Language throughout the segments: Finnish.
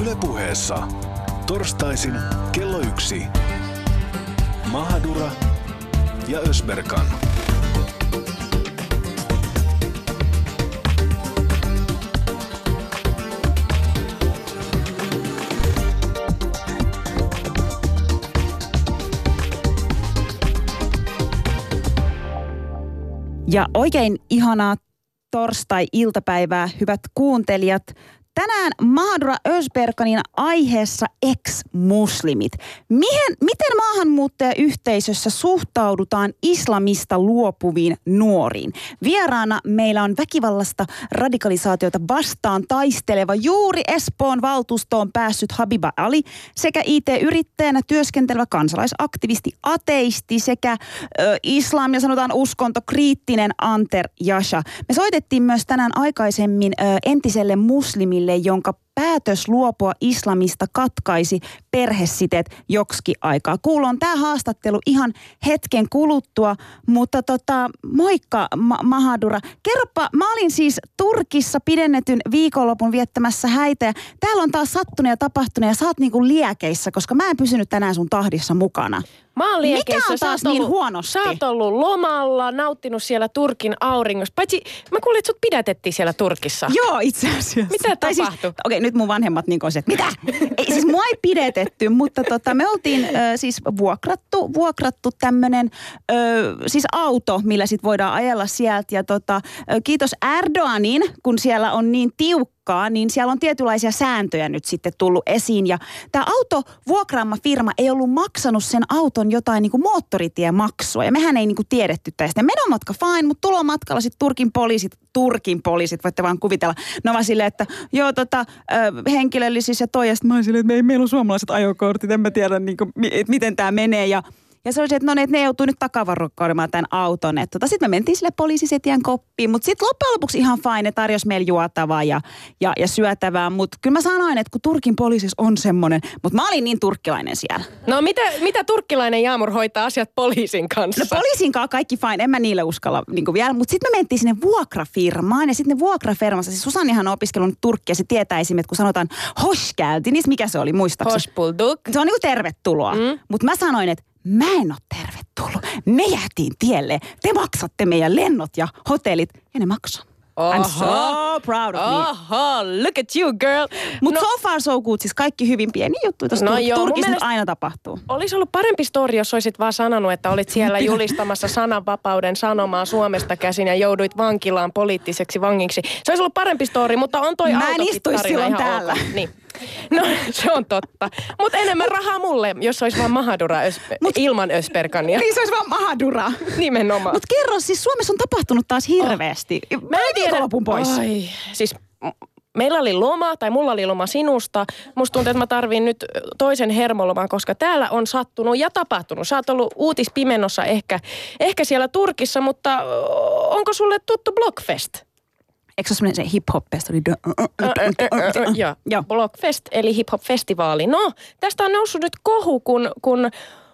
Ylepuheessa torstaisin kello yksi. Mahadura ja Ösberkan. Ja oikein ihanaa torstai-iltapäivää, hyvät kuuntelijat. Tänään Mahadura Özberkanin aiheessa ex-muslimit. Mihin, miten maahanmuuttajayhteisössä suhtaudutaan islamista luopuviin nuoriin? Vieraana meillä on väkivallasta radikalisaatiota vastaan taisteleva juuri Espoon valtuustoon päässyt Habiba Ali sekä IT-yrittäjänä työskentelevä kansalaisaktivisti, ateisti sekä ö, islam ja sanotaan uskonto kriittinen Anter Jasha. Me soitettiin myös tänään aikaisemmin ö, entiselle muslimille naiselle, jonka päätös luopua islamista katkaisi perhesiteet joksi aikaa. Kuulon tämä haastattelu ihan hetken kuluttua, mutta tota, moikka Ma- Mahadura. Kerropa, mä olin siis Turkissa pidennetyn viikonlopun viettämässä häitä ja täällä on taas sattunut ja tapahtunut ja sä oot niinku liekeissä, koska mä en pysynyt tänään sun tahdissa mukana. Mä oon Mikä on taas niin huonosti? Sä oot ollut lomalla, nauttinut siellä Turkin auringossa. Paitsi mä kuulin, että sut pidätettiin siellä Turkissa. Joo, itse asiassa. Mitä Tai siis- tapahtui? Okei, nyt mun vanhemmat niin että mitä? ei, siis mua ei pidetetty, mutta tota, me oltiin ö, siis vuokrattu, vuokrattu tämmönen ö, siis auto, millä sit voidaan ajella sieltä. Ja tota, ö, kiitos Erdoganin, kun siellä on niin tiukkaa, niin siellä on tietynlaisia sääntöjä nyt sitten tullut esiin. Ja tämä auto vuokraama firma ei ollut maksanut sen auton jotain niin kuin moottoritiemaksua. Ja mehän ei niin kuin tiedetty tästä. Menomatka fine, mutta tulomatkalla sitten Turkin poliisit, Turkin poliisit, voitte vaan kuvitella. Ne ovat silleen, että joo tota, ö, henkilöllisyys ja toi. Ja sitten mä silleen, että me ei, meillä on suomalaiset ajokortit, en mä tiedä niin kuin, mi- miten tämä menee. Ja ja se oli se, että no niin, että ne joutuu nyt takavarokkoimaan tämän auton. Tota, sitten me mentiin sille poliisisetien koppiin, mutta sitten loppujen lopuksi ihan fine, ne tarjosi meille juotavaa ja, ja, ja syötävää. Mutta kyllä mä sanoin, että kun Turkin poliisis on semmoinen, mutta mä olin niin turkkilainen siellä. No mitä, mitä turkkilainen Jaamur hoitaa asiat poliisin kanssa? No poliisin kanssa kaikki fine, en mä niille uskalla niin vielä. Mutta sitten me mentiin sinne vuokrafirmaan ja sitten ne vuokrafirmassa, siis Susannihan on opiskellut turkkia, se tietää esimerkiksi, että kun sanotaan hoşgeldin, niin mikä se oli, muistaakseni? Hoşbulduk. Se on niinku tervetuloa. Mm. Mutta mä sanoin, että mä en ole tervetullut. Me jäätiin tielle. Te maksatte meidän lennot ja hotellit. Ja ne maksaa. I'm so proud of me. Oho, look at you girl. Mutta no, so far so good, siis kaikki hyvin pieni juttu. Tuossa No joo, Turkissa mielestä- aina tapahtuu. olisi ollut parempi story, jos olisit vaan sanonut, että olit siellä julistamassa sananvapauden sanomaa Suomesta käsin ja jouduit vankilaan poliittiseksi vangiksi. Se olisi ollut parempi story, mutta on toi Mä en istuisi silloin täällä. ok. Niin. No, se on totta. Mutta enemmän rahaa mulle, jos olisi vaan Mahadura ös, Mut- ilman Ösperkania. Niin se olisi vaan mahadura. Nimenomaan. Mutta kerro, siis Suomessa on tapahtunut taas hirveästi. Mä en viikonlopun pois. Ai, siis meillä oli loma, tai mulla oli loma sinusta. Musta tuntuu, että mä tarviin nyt toisen hermoloman, koska täällä on sattunut ja tapahtunut. Sä oot ollut uutispimennossa ehkä, ehkä siellä Turkissa, mutta onko sulle tuttu Blockfest? Eikö se ole semmoinen se hip-hop-festari? Joo, Joo. Blockfest eli hip-hop-festivaali. No, tästä on noussut nyt kohu, kun, kun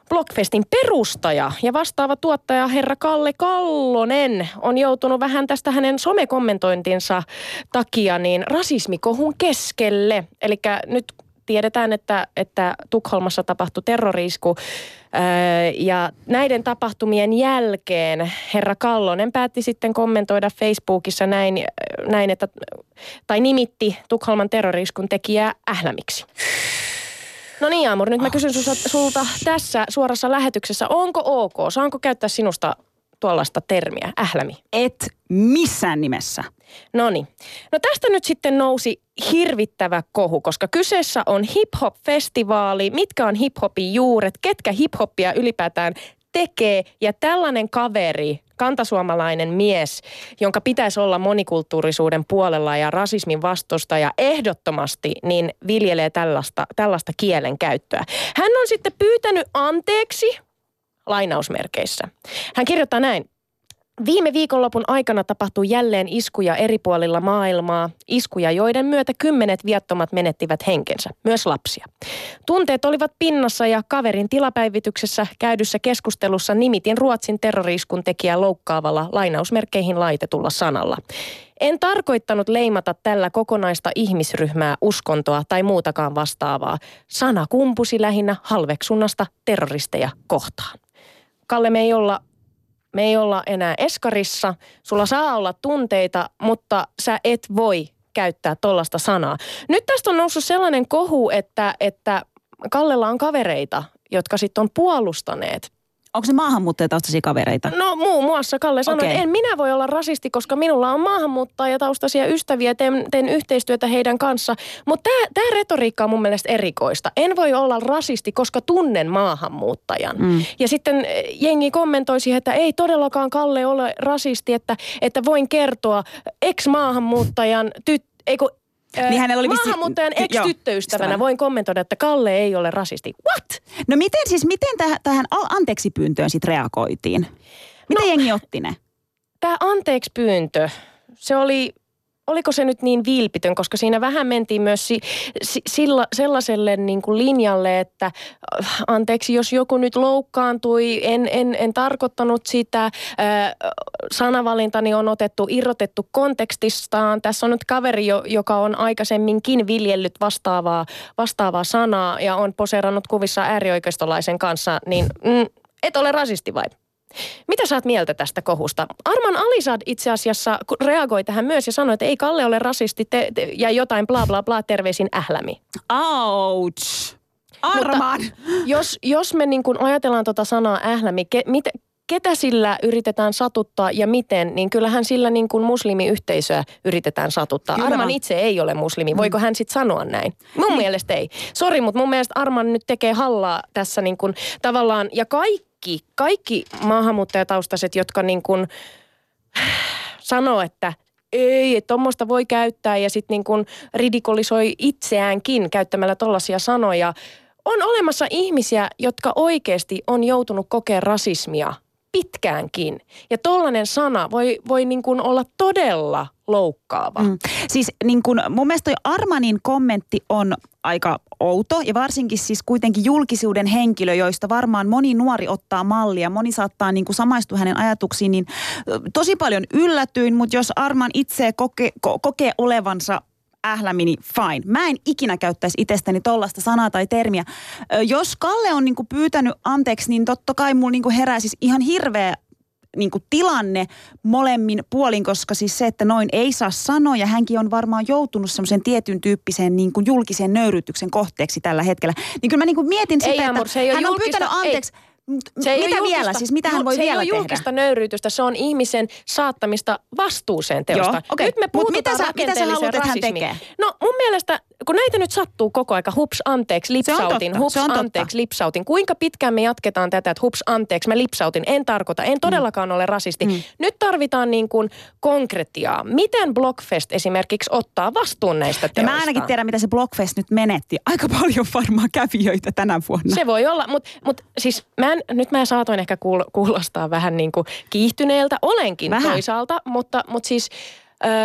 Blockfestin perustaja ja vastaava tuottaja herra Kalle Kallonen on joutunut vähän tästä hänen somekommentointinsa takia niin rasismikohun keskelle. Eli nyt tiedetään, että, että Tukholmassa tapahtui terrorisku ja näiden tapahtumien jälkeen herra Kallonen päätti sitten kommentoida Facebookissa näin, näin että, tai nimitti Tukholman terroriskun tekijää ählämiksi. No niin Aamur, nyt mä kysyn sulta, sulta tässä suorassa lähetyksessä, onko ok, saanko käyttää sinusta tuollaista termiä, ählämi? Et missään nimessä. No niin. No tästä nyt sitten nousi hirvittävä kohu, koska kyseessä on hip-hop-festivaali. Mitkä on hip-hopin juuret? Ketkä hip-hoppia ylipäätään tekee? Ja tällainen kaveri, kantasuomalainen mies, jonka pitäisi olla monikulttuurisuuden puolella ja rasismin vastustaja ehdottomasti, niin viljelee tällaista, tällaista kielen käyttöä. Hän on sitten pyytänyt anteeksi lainausmerkeissä. Hän kirjoittaa näin. Viime viikonlopun aikana tapahtui jälleen iskuja eri puolilla maailmaa, iskuja joiden myötä kymmenet viattomat menettivät henkensä, myös lapsia. Tunteet olivat pinnassa ja kaverin tilapäivityksessä käydyssä keskustelussa nimitin Ruotsin terroriiskun tekijää loukkaavalla lainausmerkkeihin laitetulla sanalla. En tarkoittanut leimata tällä kokonaista ihmisryhmää, uskontoa tai muutakaan vastaavaa. Sana kumpusi lähinnä halveksunnasta terroristeja kohtaan. Kalle, me ei olla me ei olla enää eskarissa, sulla saa olla tunteita, mutta sä et voi käyttää tollasta sanaa. Nyt tästä on noussut sellainen kohu, että, että Kallella on kavereita, jotka sitten on puolustaneet Onko se maahanmuuttajataustaisia kavereita? No muun muassa Kalle sanoi, Okei. että en minä voi olla rasisti, koska minulla on maahanmuuttajataustaisia ystäviä, teen, teen yhteistyötä heidän kanssa. Mutta tämä retoriikka on mun mielestä erikoista. En voi olla rasisti, koska tunnen maahanmuuttajan. Mm. Ja sitten eh, jengi kommentoi siihen, että ei todellakaan Kalle ole rasisti, että, että voin kertoa ex-maahanmuuttajan tyt, eikö, Niin hänellä oli vissi- maahanmuuttajan joo, ex-tyttöystävänä ystävänä. voin kommentoida, että Kalle ei ole rasisti. What? No miten siis, miten tähän, tähän anteeksi pyyntöön sitten reagoitiin? Miten No- jengi otti ne? Tämä anteeksi pyyntö, se oli, oliko se nyt niin vilpitön, koska siinä vähän mentiin myös si, si, silla, sellaiselle niin kuin linjalle, että äh, anteeksi, jos joku nyt loukkaantui, en, en, en tarkoittanut sitä, äh, sanavalintani on otettu, irrotettu kontekstistaan. Tässä on nyt kaveri, jo, joka on aikaisemminkin viljellyt vastaavaa, vastaavaa sanaa ja on poseerannut kuvissa äärioikeistolaisen kanssa, niin mm, et ole rasisti vai? Mitä oot mieltä tästä kohusta? Arman Alisad itse asiassa reagoi tähän myös ja sanoi, että ei Kalle ole rasisti te, te, ja jotain bla bla bla terveisin ählämi. Ouch! Arman! Jos, jos me niin kun ajatellaan tota sanaa ählämi, ke, mit, ketä sillä yritetään satuttaa ja miten, niin kyllähän sillä niin kuin muslimiyhteisöä yritetään satuttaa. Kyllä Arman itse ei ole muslimi. Voiko hän sitten sanoa näin? Mun mielestä ei. Sori, mutta mun mielestä Arman nyt tekee hallaa tässä niin kuin tavallaan, ja kaikki, kaikki maahanmuuttajataustaiset, jotka niin kuin sanoo, että ei, tuommoista voi käyttää ja sitten niin kuin ridikolisoi itseäänkin käyttämällä tollaisia sanoja. On olemassa ihmisiä, jotka oikeasti on joutunut kokea rasismia pitkäänkin. Ja tollainen sana voi, voi niin kuin olla todella loukkaava. Mm. Siis niin kun, mun mielestä toi Armanin kommentti on aika outo ja varsinkin siis kuitenkin julkisuuden henkilö, joista varmaan moni nuori ottaa mallia. Moni saattaa niin kuin samaistua hänen ajatuksiin, niin tosi paljon yllätyin, mutta jos Arman itse koke, ko, kokee olevansa ählämini, fine. Mä en ikinä käyttäisi itsestäni tollasta sanaa tai termiä. Jos Kalle on niinku pyytänyt anteeksi, niin totta kai mulla niinku herää siis ihan hirveä niin kuin tilanne molemmin puolin, koska siis se, että noin ei saa sanoa ja hänkin on varmaan joutunut semmoisen tietyn tyyppiseen niin kuin julkisen nöyrytyksen kohteeksi tällä hetkellä. Niin kyllä mä niin kuin mietin Ei, sitä, Amor, että ei ole hän on julkista- pyytänyt ei. anteeksi. Mut Se ei mitä ole vielä? julkista- Siis mitä hän voi se vielä ei ole tehdä? julkista nöyryytystä, se on ihmisen saattamista vastuuseen teosta. Joo, okei. Nyt me Mut puututaan mitä sä- mitä sä haluat, että hän tekee? No mun mielestä, kun näitä nyt sattuu koko aika, hups anteeksi, lipsautin, hups anteeksi, lipsautin. Kuinka pitkään me jatketaan tätä, että hups anteeksi, mä lipsautin, en tarkoita, en todellakaan ole rasisti. Mm. Nyt tarvitaan niin kuin konkretiaa. Miten Blockfest esimerkiksi ottaa vastuun näistä Ja teoista? mä ainakin tiedän, mitä se Blockfest nyt menetti. Aika paljon varmaan kävijöitä tänä vuonna. Se voi olla, mutta mut siis mä en, nyt mä saatoin ehkä kuul, kuulostaa vähän niin kuin kiihtyneeltä. Olenkin Vähän. toisaalta, mutta, mutta siis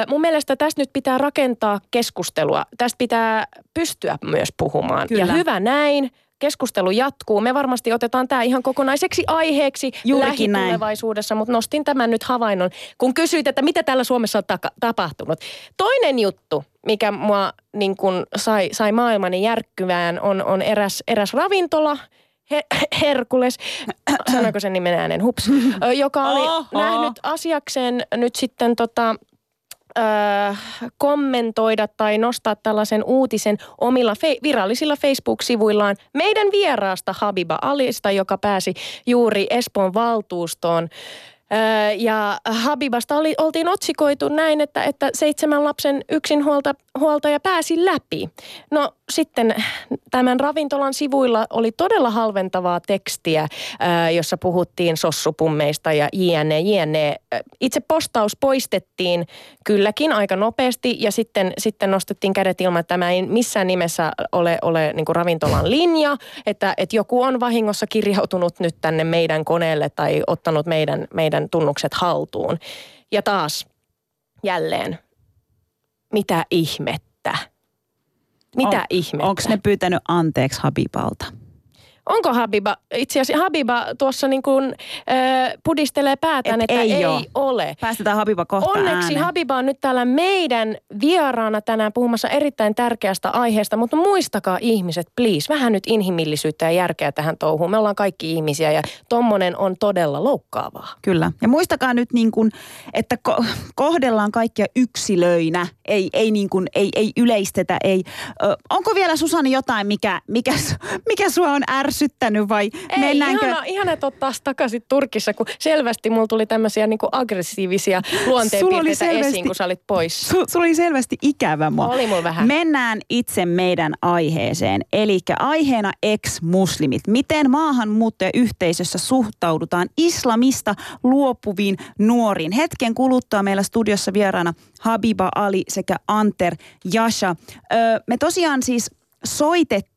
mun mielestä tästä nyt pitää rakentaa keskustelua. Tästä pitää pystyä myös puhumaan. Kyllä. Ja hyvä näin. Keskustelu jatkuu. Me varmasti otetaan tämä ihan kokonaiseksi aiheeksi Juurikin näin. lähitulevaisuudessa, mutta nostin tämän nyt havainnon, kun kysyit, että mitä täällä Suomessa on taka- tapahtunut. Toinen juttu, mikä mua niin kun sai, sai maailmani järkkyvään, on, on eräs, eräs ravintola, He, Herkules, sanoiko sen nimen äänen, hups, joka oli Oho. nähnyt asiakseen nyt sitten tota, ö, kommentoida tai nostaa tällaisen uutisen omilla fe- virallisilla Facebook-sivuillaan meidän vieraasta Habiba Alista, joka pääsi juuri Espoon valtuustoon. Ja Habibasta oli, oltiin otsikoitu näin, että, että seitsemän lapsen yksinhuolta, huoltaja pääsi läpi. No sitten tämän ravintolan sivuilla oli todella halventavaa tekstiä, jossa puhuttiin sossupummeista ja jne, jne. Itse postaus poistettiin kylläkin aika nopeasti ja sitten, sitten nostettiin kädet ilman, että tämä ei missään nimessä ole, ole niin kuin ravintolan linja, että, että joku on vahingossa kirjautunut nyt tänne meidän koneelle tai ottanut meidän, meidän meidän tunnukset haltuun. Ja taas jälleen, mitä ihmettä? Mitä On- ihmettä? Onko ne pyytänyt anteeksi Habibalta? Onko Habiba, itse asiassa Habiba tuossa niin kuin, äh, pudistelee päätään, Et että ei ei, oo. ole. Päästetään Habiba kohta Onneksi ääneen. Habiba on nyt täällä meidän vieraana tänään puhumassa erittäin tärkeästä aiheesta, mutta muistakaa ihmiset, please, vähän nyt inhimillisyyttä ja järkeä tähän touhuun. Me ollaan kaikki ihmisiä ja tommonen on todella loukkaavaa. Kyllä. Ja muistakaa nyt, niin kuin, että ko- kohdellaan kaikkia yksilöinä, ei, ei, niin kuin, ei, ei yleistetä. Ei. Ö, onko vielä Susani jotain, mikä, mikä, mikä sua on ärsyttänyt vai Ei, mennäänkö? ihana, ihana, että oot taas takaisin Turkissa, kun selvästi mulla tuli tämmöisiä niin aggressiivisia luonteenpiirteitä selvästi- esiin, kun sä olit pois. Su, sulla oli selvästi ikävä mua. Oli mulla vähän. Mennään itse meidän aiheeseen. Eli aiheena ex-muslimit. Miten maahanmuuttajayhteisössä suhtaudutaan islamista luopuviin nuoriin? Hetken kuluttua meillä studiossa vieraana Habiba Ali sekä Anter Jasha. Öö, me tosiaan siis soitettiin,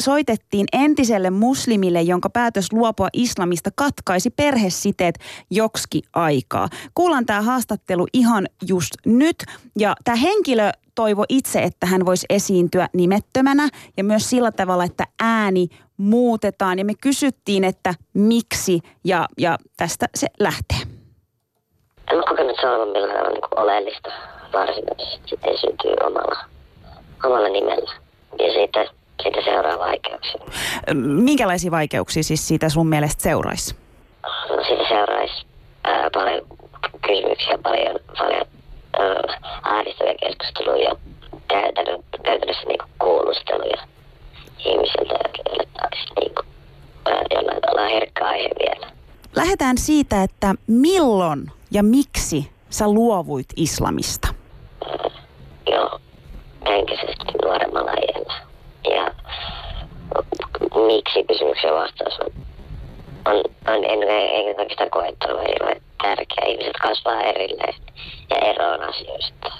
soitettiin entiselle muslimille, jonka päätös luopua islamista katkaisi perhesiteet joksikin aikaa. Kuullaan tämä haastattelu ihan just nyt. Ja tämä henkilö toivo itse, että hän voisi esiintyä nimettömänä ja myös sillä tavalla, että ääni muutetaan. Ja me kysyttiin, että miksi ja, ja tästä se lähtee. En ole kokenut millään tavalla niin oleellista varsinaisesti. Sitten syntyy omalla, omalla nimellä. Ja siitä, siitä seuraa vaikeuksia. Minkälaisia vaikeuksia siis siitä sun mielestä seuraisi? No, siitä seuraisi ää, paljon kysymyksiä, paljon, paljon ää, ahdistavia keskusteluja käytännön, käytännössä niin kuulusteluja ihmisiltä, joille taas niin kuin, ää, jollain tavalla herkkä aihe vielä. Lähdetään siitä, että milloin ja miksi sä luovuit islamista? jo henkisesti nuoremmalla iällä. Ja miksi kysymyksen vastaus on, on, on en, en oikeastaan koe, että on hirveän tärkeä. Ihmiset kasvaa erilleen ja eroon asioista.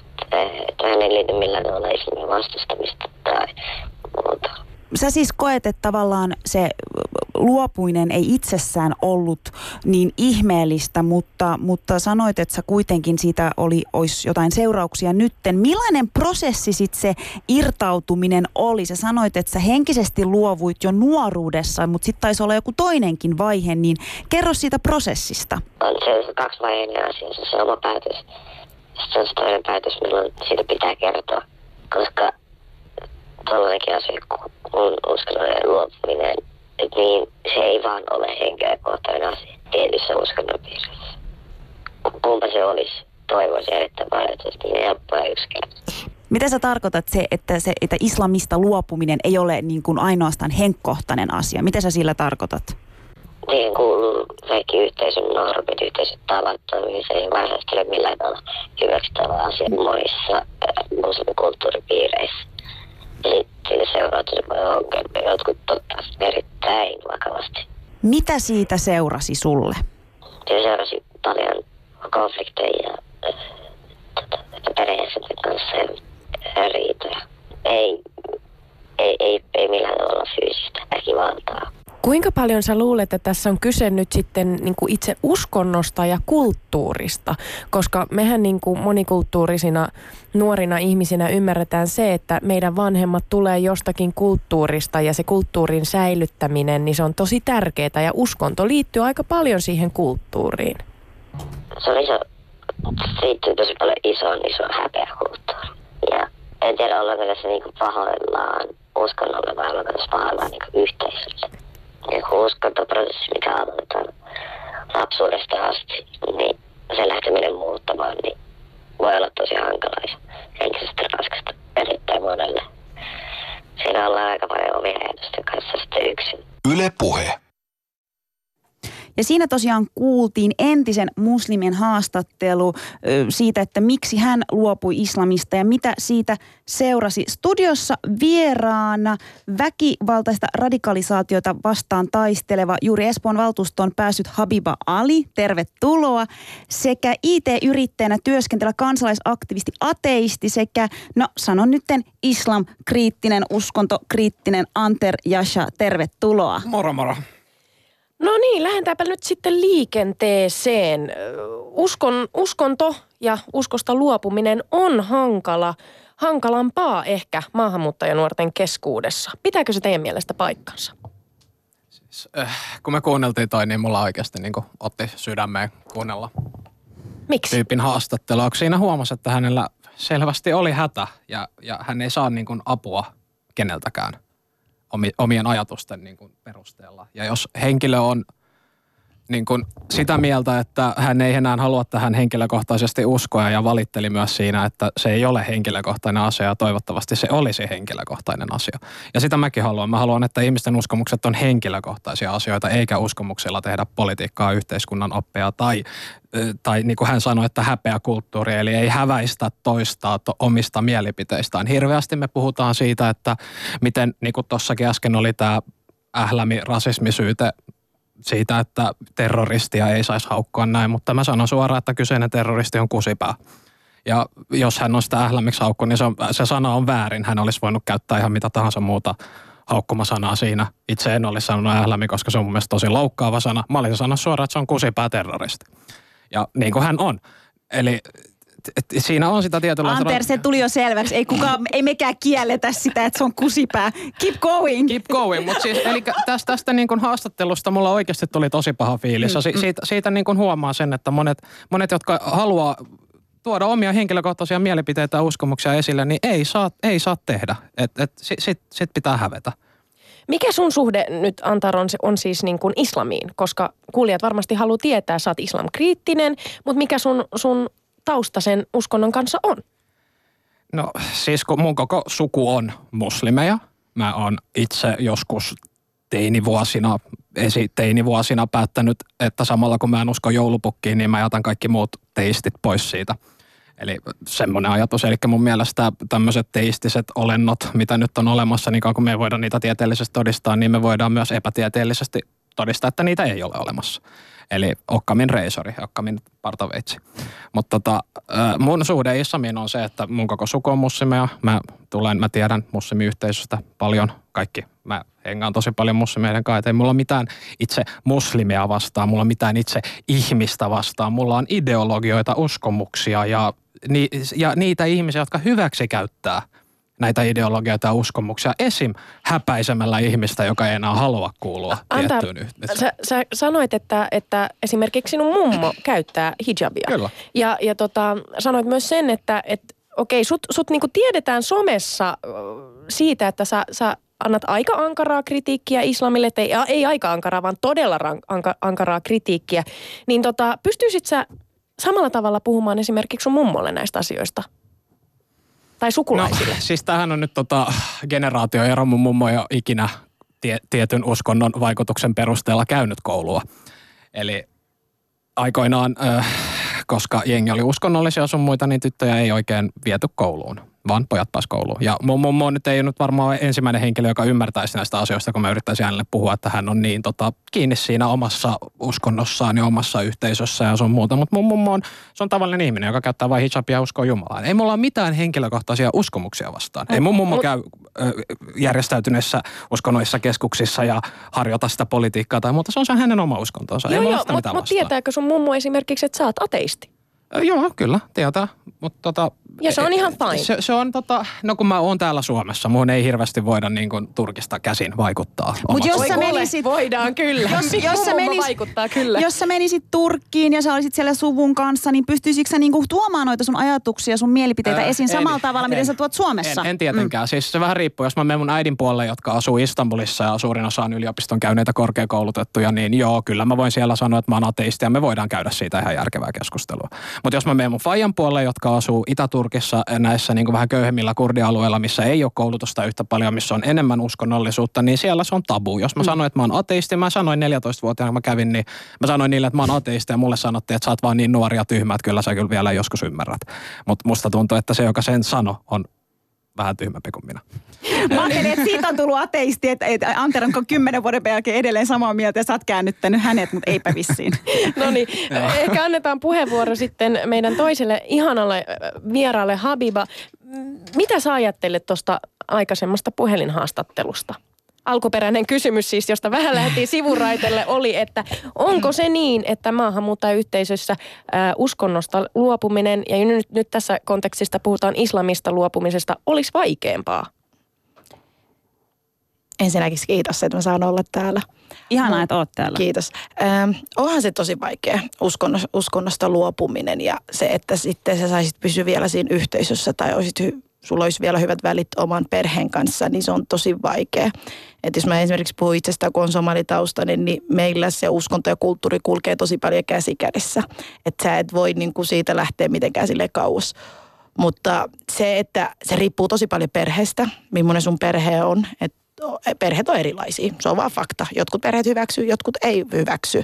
Tähän ei liity millään tavalla islamin vastustamista tai muuta. Sä siis koet, että tavallaan se luopuminen ei itsessään ollut niin ihmeellistä, mutta, mutta sanoit, että sä kuitenkin siitä oli, olisi jotain seurauksia nytten. Millainen prosessi sitten se irtautuminen oli? Sä sanoit, että sä henkisesti luovuit jo nuoruudessa, mutta sitten taisi olla joku toinenkin vaihe, niin kerro siitä prosessista. on se, on se kaksivaiheinen asia, se, se oma päätös. Sitten on se toinen päätös, milloin siitä pitää kertoa. Koska tuollainenkin asia kuin uskonnollinen luopuminen, että niin se ei vaan ole henkilökohtainen asia tietyissä uskonnonpiirissä. Kumpa se olisi, toivoisin erittäin paljon, että se olisi niin helppoa ja yksinkertaista. Mitä sä tarkoitat se, että, se, että islamista luopuminen ei ole niin kuin ainoastaan henkkohtainen asia? Mitä sä sillä tarkoitat? Siihen kuuluu kaikki yhteisön normit, yhteisön tavat toimimiseen ja varsinaisesti ole millään tavalla hyväksyttävä asia monissa äh, muslimikulttuuripiireissä. Ja sitten siitä seuraa tosi paljon ongelmia. Jotkut ottaa erittäin vakavasti. Mitä siitä seurasi sulle? Siitä seurasi paljon konflikteja äh, tota, perheessä kanssa ja riitoja. Ei, ei, ei, ei millään tavalla fyysistä väkivaltaa. Kuinka paljon sä luulet, että tässä on kyse nyt sitten niin kuin itse uskonnosta ja kulttuurista? Koska mehän niin kuin monikulttuurisina nuorina ihmisinä ymmärretään se, että meidän vanhemmat tulee jostakin kulttuurista ja se kulttuurin säilyttäminen, niin se on tosi tärkeää ja uskonto liittyy aika paljon siihen kulttuuriin. se on iso, se liittyy tosi paljon isoon, isoon häpeäkulttuuriin. Ja en tiedä, ollaanko tässä niinku pahoillaan uskonnolle vai ollaanko tässä pahoillaan niinku yhteisölle. Ja kun uskontoprosessi, mikä aloitetaan lapsuudesta asti, niin sen lähteminen muuttamaan, niin voi olla tosi hankalaa ja henkisesti raskasta erittäin monelle. Siinä ollaan aika paljon omien kanssa sitten yksin. Yle Puhe. Ja siinä tosiaan kuultiin entisen muslimin haastattelu siitä, että miksi hän luopui islamista ja mitä siitä seurasi. Studiossa vieraana väkivaltaista radikalisaatiota vastaan taisteleva juuri Espoon valtuustoon päässyt Habiba Ali, tervetuloa, sekä IT-yrittäjänä työskentelä kansalaisaktivisti ateisti sekä, no sanon nytten islam-kriittinen, uskontokriittinen Anter Jasha, tervetuloa. Moro moro. No niin, lähdetäänpä nyt sitten liikenteeseen. Uskon, uskonto ja uskosta luopuminen on hankala, hankalampaa ehkä maahanmuuttajanuorten keskuudessa. Pitääkö se teidän mielestä paikkansa? Siis, äh, kun me kuunneltiin toi, niin mulla oikeasti niin otti sydämeen kuunnella Miksi? tyypin haastattelua. kun Siinä huomasi, että hänellä selvästi oli hätä ja, ja hän ei saa niin kuin apua keneltäkään omien ajatusten niin kuin perusteella. Ja jos henkilö on niin kuin sitä mieltä, että hän ei enää halua tähän henkilökohtaisesti uskoa ja valitteli myös siinä, että se ei ole henkilökohtainen asia ja toivottavasti se olisi henkilökohtainen asia. Ja sitä mäkin haluan. Mä haluan, että ihmisten uskomukset on henkilökohtaisia asioita eikä uskomuksilla tehdä politiikkaa, yhteiskunnan oppia tai, tai niin kuin hän sanoi, että häpeä kulttuuri, eli ei häväistä toistaa to, omista mielipiteistään. Hirveästi me puhutaan siitä, että miten, niin kuin tuossakin äsken oli tämä ählämi rasismisyyte siitä, että terroristia ei saisi haukkua näin, mutta mä sanon suoraan, että kyseinen terroristi on kusipää. Ja jos hän on sitä ählämiksi haukku, niin se, on, se sana on väärin. Hän olisi voinut käyttää ihan mitä tahansa muuta haukkumasanaa siinä. Itse en olisi sanonut ählämi, koska se on mun mielestä tosi loukkaava sana. Mä olisin sanonut suoraan, että se on kusipää terroristi. Ja niin kuin hän on. Eli et, et, siinä on sitä tietynlaista... Anter, se tuli jo selväksi. Ei, kukaan, ei mekään kielletä sitä, että se on kusipää. Keep going. Keep going, mutta siis eli tästä, tästä niin kuin haastattelusta mulla oikeasti tuli tosi paha fiilis. Mm, si, siitä siitä niin kuin huomaa sen, että monet, monet, jotka haluaa tuoda omia henkilökohtaisia mielipiteitä ja uskomuksia esille, niin ei saa, ei saa tehdä. Et, et, sit, sit, sit pitää hävetä. Mikä sun suhde nyt Antar on, on siis niin kuin islamiin? Koska kuulijat varmasti haluaa tietää, sä oot islamkriittinen, mutta mikä sun, sun tausta sen uskonnon kanssa on? No siis kun mun koko suku on muslimeja. Mä oon itse joskus teinivuosina, esiteinivuosina päättänyt, että samalla kun mä en usko joulupukkiin, niin mä jätän kaikki muut teistit pois siitä. Eli semmoinen ajatus. Eli mun mielestä tämmöiset teistiset olennot, mitä nyt on olemassa, niin kun me ei voida niitä tieteellisesti todistaa, niin me voidaan myös epätieteellisesti todistaa, että niitä ei ole olemassa. Eli Okkamin reisori, Okkamin partaveitsi. Mutta tota, mun suhde islamiin on se, että mun koko suku on muslimiä. Mä tulen, mä tiedän muslimiyhteisöstä paljon. Kaikki, mä hengaan tosi paljon muslimeiden kanssa. Ei mulla mitään itse muslimia vastaan, mulla mitään itse ihmistä vastaan. Mulla on ideologioita, uskomuksia ja, ni, ja niitä ihmisiä, jotka hyväksi käyttää näitä ideologioita ja uskomuksia esim. häpäisemällä ihmistä, joka ei enää halua kuulua Antar, tiettyyn sä, sä sanoit, että, että esimerkiksi sinun mummo käyttää hijabia. Kyllä. Ja, ja tota, sanoit myös sen, että et, okei, sut, sut niinku tiedetään somessa siitä, että sä, sä annat aika ankaraa kritiikkiä islamille, ei, ei aika ankaraa, vaan todella rank, anka, ankaraa kritiikkiä. Niin tota, pystyisit sä samalla tavalla puhumaan esimerkiksi sun mummolle näistä asioista? Tai sukulaisille? No, siis tämähän on nyt tota generaatioero. Mun mummo ei ole ikinä tie, tietyn uskonnon vaikutuksen perusteella käynyt koulua. Eli aikoinaan, äh, koska jengi oli uskonnollisia sun muita, niin tyttöjä ei oikein viety kouluun vaan pojat pääs kouluun. Ja mun mummo nyt ei nyt varmaan ensimmäinen henkilö, joka ymmärtäisi näistä asioista, kun mä yrittäisin hänelle puhua, että hän on niin tota, kiinni siinä omassa uskonnossaan ja omassa yhteisössä ja sun muuta. Mutta mun mummo on, se on tavallinen ihminen, joka käyttää vain hijabia ja uskoo Jumalaan. Ei mulla ole mitään henkilökohtaisia uskomuksia vastaan. Ei mun mummo käy ö, järjestäytyneissä uskonnollisissa keskuksissa ja harjoita sitä politiikkaa tai muuta. Se on se hänen oma uskontonsa. Ei Joo, mulla joo, sitä mutta mitään mut vastaan. tietääkö sun mummo esimerkiksi, että sä oot ateisti? Joo, kyllä, tietää. Mutta tota, Ja se on ihan fine. Se, se on tota, no kun mä oon täällä Suomessa, mun ei hirveästi voida niin kuin Turkista käsin vaikuttaa. Mut omassa- jos sä menisit- voidaan kyllä. Jos, jos, sä menis, vaikuttaa kyllä. jos sä menisit Turkkiin ja sä olisit siellä suvun kanssa, niin pystyisikö sä niinku tuomaan noita sun ajatuksia, sun mielipiteitä Ää, esiin en, samalla tavalla, miten en. sä tuot Suomessa? En, en tietenkään. Mm. Siis se vähän riippuu. Jos mä menen mun äidin puolelle, jotka asuu Istanbulissa ja suurin osa on yliopiston käyneitä korkeakoulutettuja, niin joo, kyllä mä voin siellä sanoa, että mä oon ateisti ja me voidaan käydä siitä ihan järkevää keskustelua. Mutta jos mä menen mun faijan puolelle, jotka asuu Itä-Turkissa näissä niin kuin vähän köyhemmillä kurdialueilla, missä ei ole koulutusta yhtä paljon, missä on enemmän uskonnollisuutta, niin siellä se on tabu. Jos mä sanoin, että mä oon ateisti, mä sanoin 14-vuotiaana, kun mä kävin, niin mä sanoin niille, että mä oon ateisti ja mulle sanottiin, että sä oot vaan niin nuori ja tyhmä, että kyllä sä kyllä vielä joskus ymmärrät. Mutta musta tuntuu, että se, joka sen sano, on vähän tyhmempi kuin minä. Mä ajattelin, että siitä on tullut ateisti, että, että Anter on kymmenen vuoden jälkeen edelleen samaa mieltä ja sä oot käännyttänyt hänet, mutta eipä vissiin. No niin, ehkä annetaan puheenvuoro sitten meidän toiselle ihanalle äh, vieraalle Habiba. Mitä sä ajattelet tuosta aikaisemmasta puhelinhaastattelusta? alkuperäinen kysymys siis, josta vähän lähdettiin sivuraitelle, oli, että onko se niin, että maahanmuuttajayhteisössä ää, uskonnosta luopuminen, ja nyt, nyt tässä kontekstista puhutaan islamista luopumisesta, olisi vaikeampaa? Ensinnäkin kiitos, että mä saan olla täällä. Ihanaa, että oot täällä. Kiitos. Ähm, onhan se tosi vaikea uskonnosta, uskonnosta luopuminen ja se, että sitten sä saisit pysyä vielä siinä yhteisössä tai olisit hy- sulla olisi vielä hyvät välit oman perheen kanssa, niin se on tosi vaikea. Et jos mä esimerkiksi puhun itsestä, kun on somalitaustainen, niin meillä se uskonto ja kulttuuri kulkee tosi paljon käsi kädessä. Että sä et voi niin kuin siitä lähteä mitenkään sille kauas. Mutta se, että se riippuu tosi paljon perheestä, millainen sun perhe on. Et perheet on erilaisia, se on vaan fakta. Jotkut perheet hyväksyy, jotkut ei hyväksy.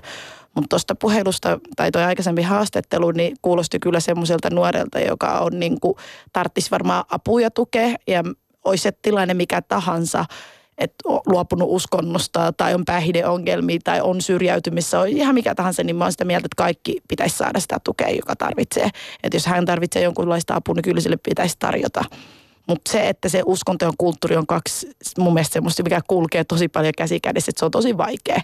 Mutta tuosta puhelusta tai tuo aikaisempi haastattelu, niin kuulosti kyllä semmoiselta nuorelta, joka on niin kuin, tarttisi varmaan apua ja tukea ja olisi se tilanne mikä tahansa, että on luopunut uskonnosta tai on päihdeongelmia tai on syrjäytymissä, on ihan mikä tahansa, niin mä oon sitä mieltä, että kaikki pitäisi saada sitä tukea, joka tarvitsee. Että jos hän tarvitsee jonkunlaista apua, niin kyllä sille pitäisi tarjota. Mutta se, että se uskonto ja kulttuuri on kaksi mun mielestä semmoista, mikä kulkee tosi paljon käsi kädessä, että se on tosi vaikea.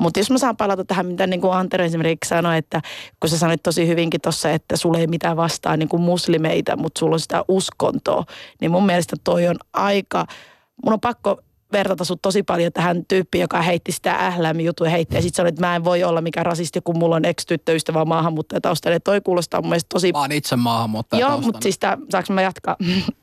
Mutta jos mä saan palata tähän, mitä niin kuin Antero esimerkiksi sanoi, että kun sä sanoit tosi hyvinkin tuossa, että sulla ei mitään vastaa niin kuin muslimeita, mutta sulla on sitä uskontoa, niin mun mielestä toi on aika, mun on pakko vertata sut tosi paljon tähän tyyppiin, joka heitti sitä ählämi-juttuja heitti. Ja sitten sanoi, että mä en voi olla mikään rasisti, kun mulla on ex-tyttöystävä maahanmuuttajataustainen. Toi kuulostaa mun mielestä tosi... Mä oon itse maahanmuuttajataustainen. Joo, mutta siis tää, saanko mä jatkaa?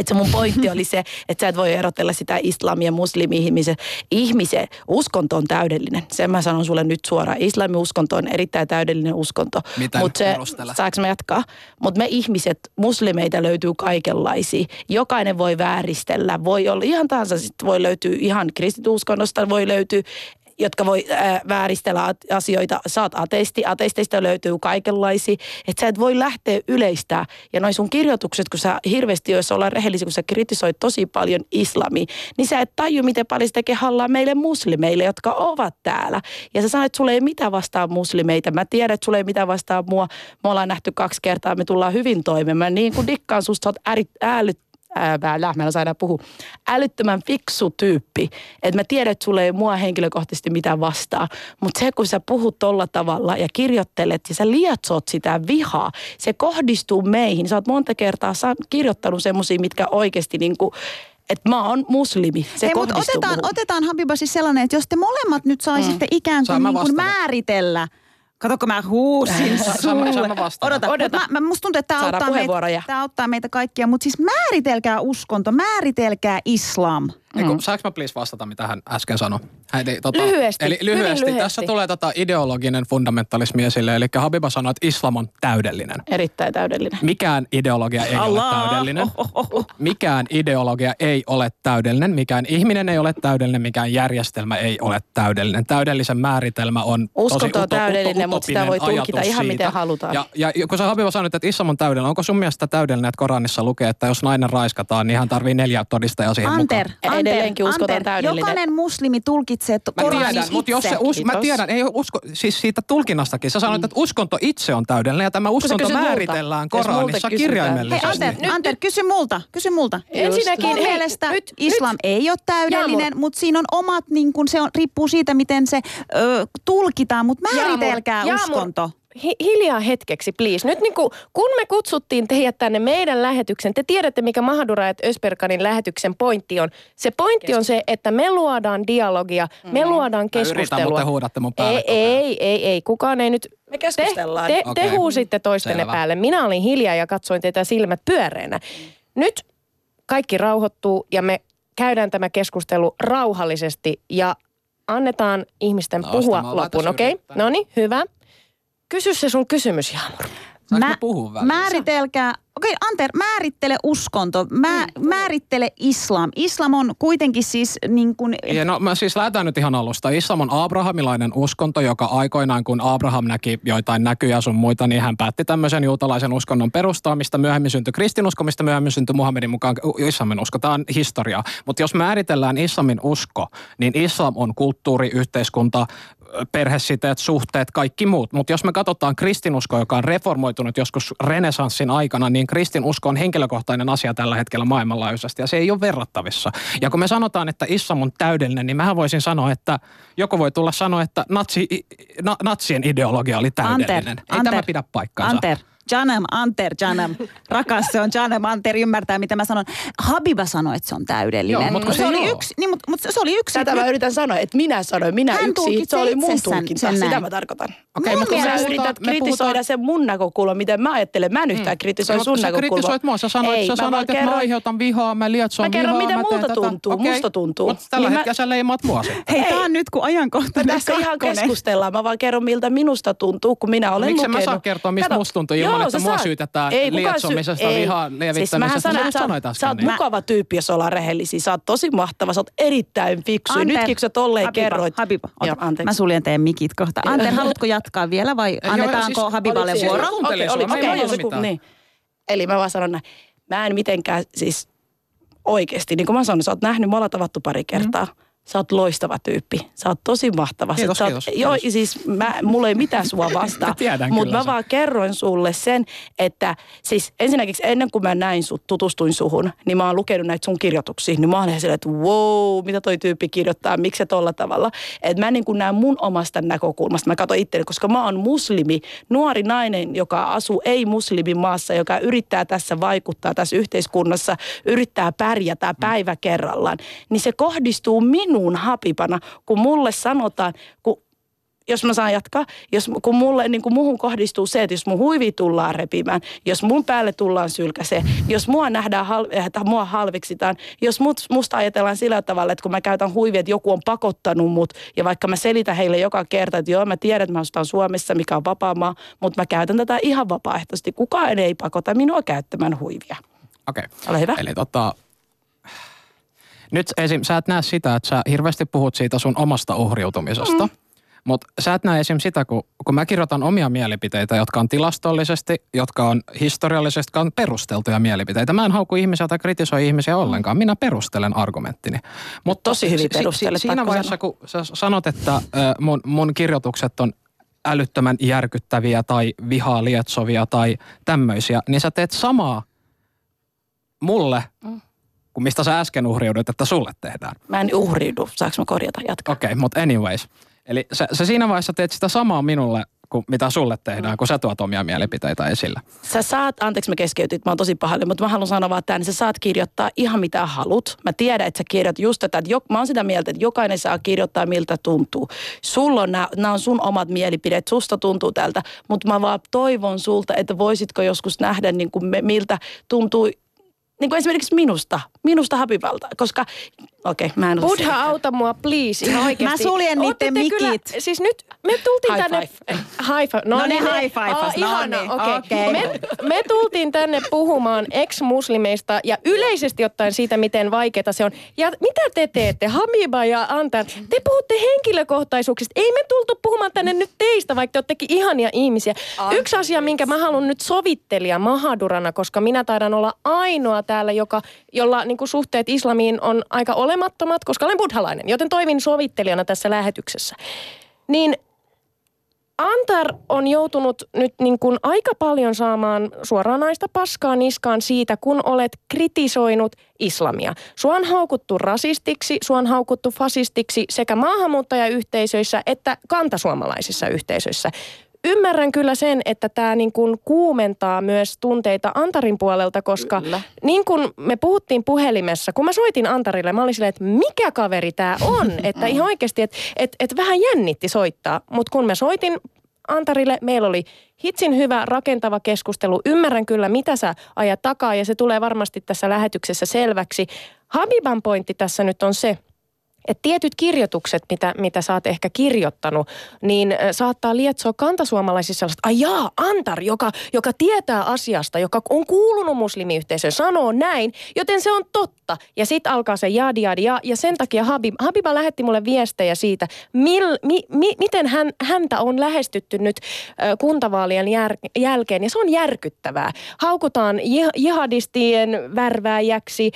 Että se mun pointti oli se, että sä et voi erotella sitä islamia muslimi-ihmisen. Ihmisen uskonto on täydellinen. Sen mä sanon sulle nyt suoraan. Islamin uskonto on erittäin täydellinen uskonto. Miten Mut se, saanko mä jatkaa? Mutta me ihmiset, muslimeita löytyy kaikenlaisia. Jokainen voi vääristellä. Voi olla ihan tahansa, sit voi löytyä ihan kristituskonnosta, voi löytyä jotka voi ää, vääristellä asioita. Oot ateisti, ateisteista löytyy kaikenlaisia. Että sä et voi lähteä yleistää. Ja noin sun kirjoitukset, kun sä hirveästi, jos ollaan rehellisiä, kun sä kritisoit tosi paljon islamia, niin sä et taju, miten paljon se tekee hallaa meille muslimeille, jotka ovat täällä. Ja sä sanoit, että sulla ei mitään vastaa muslimeita. Mä tiedän, että sulla ei mitään vastaa mua. Me ollaan nähty kaksi kertaa, me tullaan hyvin toimeen. Niin kuin dikkaan susta, sä oot ää, mä en osaa enää puhua, älyttömän fiksu tyyppi. Että mä tiedän, että sulla ei mua henkilökohtaisesti mitään vastaa. Mutta se, kun sä puhut tolla tavalla ja kirjoittelet ja sä lietsot sitä vihaa, se kohdistuu meihin. Sä oot monta kertaa sa- kirjoittanut semmoisia, mitkä oikeasti niinku, että mä oon muslimi. Se Hei, mutta kohdistuu otetaan, muhun. otetaan Habiba siis sellainen, että jos te molemmat nyt saisitte mm. ikään kuin, niin kuin määritellä Kato, kun mä huusin mä- sulle. saan mä vastata? Odota, Odota. Mä, mä, musta tuntuu, että tämä auttaa, meitä, auttaa meitä kaikkia. Mutta siis määritelkää uskonto, määritelkää islam. Mm. Eiku, saanko mä please vastata, mitä hän äsken sanoi? Hän ei, tota, Lyhyesti, Eli lyhyesti. lyhyesti. Tässä tulee tota ideologinen fundamentalismi esille. Eli Habiba sanoi, että islam on täydellinen. Erittäin täydellinen. Mikään ideologia ei Allah. ole täydellinen. Oh, oh, oh. Mikään ideologia ei ole täydellinen. Mikään ihminen ei ole täydellinen. Mikään järjestelmä ei ole täydellinen. Täydellisen määritelmä on Uskonto tosi on uto- täydellinen, uto- mutta sitä voi tulkita ihan miten siitä. halutaan. Ja, ja kun sä Habiba sanoit, että islam on täydellinen, onko sun mielestä täydellinen, että Koranissa lukee, että jos nainen raiskataan, niin hän tarvii neljä todistajaa siihen Anter, mukaan? Edelleenkin uskotaan täydellinen. Jokainen muslimi tulkitsee Mä Koranin tiedän, mutta jos se us, mä tiedän, ei usko, siis siitä tulkinnastakin. Sä sanoit, että uskonto itse on täydellinen ja tämä uskonto määritellään multa Koranissa kysytään. Hei kirjaimellisesti. Anter, Nyt- Anter, kysy multa, kysy multa. Ensinnäkin, Mun hei, mielestä nyt- islam nyt- ei ole täydellinen, Jaamur. mutta siinä on omat, niin kun se on, riippuu siitä, miten se ö, tulkitaan, mutta määritelkää Jaamur, Jaamur, uskonto. Hi- hiljaa hetkeksi, please. Nyt niin kuin, kun me kutsuttiin teidät tänne meidän lähetyksen, te tiedätte, mikä Mahdura et Ösperkanin lähetyksen pointti on. Se pointti on se, että me luodaan dialogia, me luodaan Mä yritän, keskustelua. mutta te huudatte mun päälle ei, ei, ei, ei, kukaan ei nyt... Me keskustellaan. Te, te, te Okei. huusitte toistenne Selvä. päälle. Minä olin hiljaa ja katsoin teitä silmät pyöreänä. Nyt kaikki rauhoittuu ja me käydään tämä keskustelu rauhallisesti ja annetaan ihmisten No, puhua loppuun, okei? yrittänyt. No niin, hyvä. Kysy se sun kysymys, Jaamur. Saanko mä välissä? Määritelkää, okei Anter, määrittele uskonto, mä, määrittele islam. Islam on kuitenkin siis niin kuin, Ja no, mä siis lähdetään nyt ihan alusta. Islam on abrahamilainen uskonto, joka aikoinaan, kun Abraham näki joitain näkyjä sun muita, niin hän päätti tämmöisen juutalaisen uskonnon perustaa, mistä myöhemmin syntyi kristinusko, mistä myöhemmin syntyi Muhammedin mukaan islamin usko. Tämä on historiaa. Mutta jos määritellään islamin usko, niin islam on kulttuuri, yhteiskunta, perhesiteet, suhteet, kaikki muut. Mutta jos me katsotaan kristinuskoa, joka on reformoitunut joskus renesanssin aikana, niin kristinusko on henkilökohtainen asia tällä hetkellä maailmanlaajuisesti ja se ei ole verrattavissa. Ja kun me sanotaan, että islam on täydellinen, niin mähän voisin sanoa, että joku voi tulla sanoa, että natsi, na, natsien ideologia oli täydellinen. Anter, ei Anter, tämä pidä paikkaansa. Anter. Janem, Anter, Janem. Rakas se on Janem, Anter ymmärtää mitä mä sanon. Habiba sanoi, että se on täydellinen. Joo, mut kun se, se oli yksi, niin, mutta, mutta se oli yksi. Tätä mä yritän sanoa, että minä sanoin, minä Hän tulkitsee Se oli mun tulkinta, sitä mä tarkoitan. Okei, Mun mutta Sä yrität me kritisoida puhutaan- sen mun näkökulman, miten mä ajattelen. Mä en yhtään kritisoi Mutta sun sä näkökulmaa. kritisoit mua, sä sanoit, Ei, sä mä sanoit että mä kerron- aiheutan vihaa, mä lietson Mä kerron, vihaa, mä teen musta tätä. tuntuu, musta tuntuu. Mutta tällä Niin mä- hetkellä sä leimaat mua. Hei, Ei. tää on nyt kun ajankohtainen Tässä ihan keskustellaan. Mä vaan kerron, miltä minusta tuntuu, kun minä olen Miksi lukenut. mä saa kertoa, mistä musta tuntuu, ilman, että sä mua saat. syytetään Ei, lietsomisesta, vihaan lievittämisestä. Siis mähän Sä sanon, että sanoit sä, äsken, sä oot niin. mukava tyyppi, jos ollaan rehellisiä. Sä oot tosi mahtava, sä oot erittäin fiksu. Nytkin kun sä tolleen Habiba, kerroit. Habiba. Joo, anteeksi. Mä suljen teidän mikit kohta. Anter, haluatko jatkaa vielä vai joo, annetaanko siis Habiballe vuoro? siis- Okei, okei, niin. Eli mä vaan sanon näin. Mä en mitenkään siis oikeasti, niin kuin mä sanoin, sä oot nähnyt, me ollaan tavattu pari kertaa. Mm. Sä oot loistava tyyppi. Sä oot tosi mahtava. Kiitos, sä oot, kiitos, Joo, kiitos. siis mä, mulla ei mitään sua vastaan. Mutta mä sen. vaan kerroin sulle sen, että siis ensinnäkin ennen kuin mä näin sut, tutustuin suhun, niin mä oon lukenut näitä sun kirjoituksia. Niin mä oon ihan silleen, että wow, mitä toi tyyppi kirjoittaa, miksi se tolla tavalla. Että mä niin kuin näen mun omasta näkökulmasta. Mä katson itseäni, koska mä oon muslimi, nuori nainen, joka asuu ei-muslimimaassa, joka yrittää tässä vaikuttaa tässä yhteiskunnassa, yrittää pärjätä päivä kerrallaan. Niin se kohdistuu minuun hapipana, kun mulle sanotaan, kun jos mä saan jatkaa, jos, kun mulle, niin kuin muuhun kohdistuu se, että jos mun huivi tullaan repimään, jos mun päälle tullaan sylkäseen, jos mua nähdään, hal, että mua halveksitaan, jos mut, musta ajatellaan sillä tavalla, että kun mä käytän huivia, että joku on pakottanut mut, ja vaikka mä selitän heille joka kerta, että joo, mä tiedän, että mä asustan Suomessa, mikä on vapaa maa, mutta mä käytän tätä ihan vapaaehtoisesti. Kukaan ei pakota minua käyttämään huivia. Okei. Ole hyvä. Eli tota, nyt esim. sä et näe sitä, että sä hirveästi puhut siitä sun omasta uhriutumisesta. Mm. Mutta sä et näe esim. sitä, kun, kun mä kirjoitan omia mielipiteitä, jotka on tilastollisesti, jotka on historiallisesti, jotka on perusteltuja mielipiteitä. Mä en hauku ihmisiä tai kritisoi ihmisiä ollenkaan. Minä perustelen argumenttini. Mut Tosi hyvin perustelet, Siinä pakko vaiheessa, kun sä sanot, että mun, mun kirjoitukset on älyttömän järkyttäviä tai vihaa lietsovia tai tämmöisiä, niin sä teet samaa mulle, kuin mistä sä äsken uhriudut, että sulle tehdään. Mä en uhriudu. Saanko mä korjata? Jatka. Okei, okay, mutta anyways. Eli sä, sä siinä vaiheessa teet sitä samaa minulle, kuin mitä sulle tehdään, kun sä tuot omia mielipiteitä esille. Sä saat, anteeksi mä keskeytin, mä oon tosi pahoillani, mutta mä haluan sanoa vaan tämän, sä saat kirjoittaa ihan mitä halut. Mä tiedän, että sä kirjoitat just tätä, että jo, mä oon sitä mieltä, että jokainen saa kirjoittaa miltä tuntuu. Sulla on, nämä, nämä on sun omat mielipideet, susta tuntuu tältä, mutta mä vaan toivon sulta, että voisitko joskus nähdä niin kuin me, miltä tuntuu niin kuin esimerkiksi minusta, minusta Habibalta, koska, okei, okay, mä en Buddha, selkeä. auta mua, please, ihan oikeasti. Mä suljen niitten te kyllä- mikit. Siis nyt me tultiin High tänne... five. High five. No, No niin, me- high fivas. Aa, No ihana, niin, okei. okei. Me, me tultiin tänne puhumaan ex-muslimeista ja yleisesti ottaen siitä, miten vaikeaa se on. Ja mitä te teette, Habiba ja Antar? Te puhutte henkilökohtaisuuksista. Ei me tultu puhumaan tänne nyt teistä, vaikka te oottekin ihania ihmisiä. Yksi asia, minkä mä haluan nyt sovittelija Mahadurana, koska minä taidan olla ainoa täällä, joka, jolla niin kuin suhteet islamiin on aika olemattomat, koska olen buddhalainen, joten toimin sovittelijana tässä lähetyksessä. Niin Antar on joutunut nyt niin kuin aika paljon saamaan suoranaista paskaa niskaan siitä, kun olet kritisoinut islamia. Sua on haukuttu rasistiksi, sua on haukuttu fasistiksi sekä maahanmuuttajayhteisöissä että kantasuomalaisissa yhteisöissä. Ymmärrän kyllä sen, että tämä niin kuin kuumentaa myös tunteita Antarin puolelta, koska Kyllä. niin kuin me puhuttiin puhelimessa, kun mä soitin Antarille, mä olin silleen, että mikä kaveri tämä on? että ihan oikeasti, että et, et vähän jännitti soittaa. Mutta kun mä soitin Antarille, meillä oli hitsin hyvä rakentava keskustelu. Ymmärrän kyllä, mitä sä ajat takaa ja se tulee varmasti tässä lähetyksessä selväksi. Habiban pointti tässä nyt on se, että tietyt kirjoitukset, mitä, mitä sä oot ehkä kirjoittanut, niin saattaa lietsoa kantasuomalaisissa sellaista, ai jaa, Antar, joka, joka tietää asiasta, joka on kuulunut muslimiyhteisöön, sanoo näin, joten se on totta. Ja sitten alkaa se jadi jadi ja, ja sen takia Habib, Habiba lähetti mulle viestejä siitä, mil, mi, mi, miten hän, häntä on lähestytty nyt kuntavaalien jär, jälkeen, ja se on järkyttävää. Haukutaan jih- jihadistien värvääjäksi,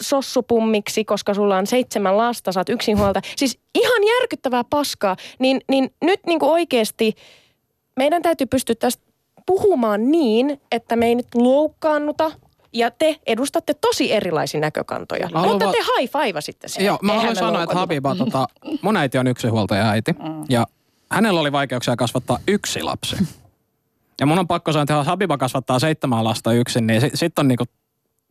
sossupummiksi, koska sulla on seitsemän lasta lasta, saat yksinhuolta. Siis ihan järkyttävää paskaa. Niin, niin nyt niin kuin oikeasti meidän täytyy pystyä tästä puhumaan niin, että me ei nyt loukkaannuta ja te edustatte tosi erilaisia näkökantoja. Mä Mutta va- te high sitten sen. Joo, mä haluan sanoa, että. Habiba, tota, mun äiti on yksinhuoltaja äiti. Mm. Ja hänellä oli vaikeuksia kasvattaa yksi lapsi. Ja mun on pakko sanoa, että jos Habiba kasvattaa seitsemän lasta yksin, niin sitten sit on niinku